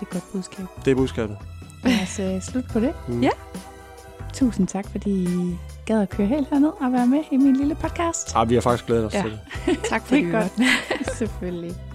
Det er et godt budskab. Det er budskabet. Lad os uh, slutte på det. Mm. Ja. Tusind tak, fordi gad at køre helt herned og være med i min lille podcast. Ja, vi har faktisk glædet os ja. til det. *laughs* tak for det. Godt. *laughs* Selvfølgelig.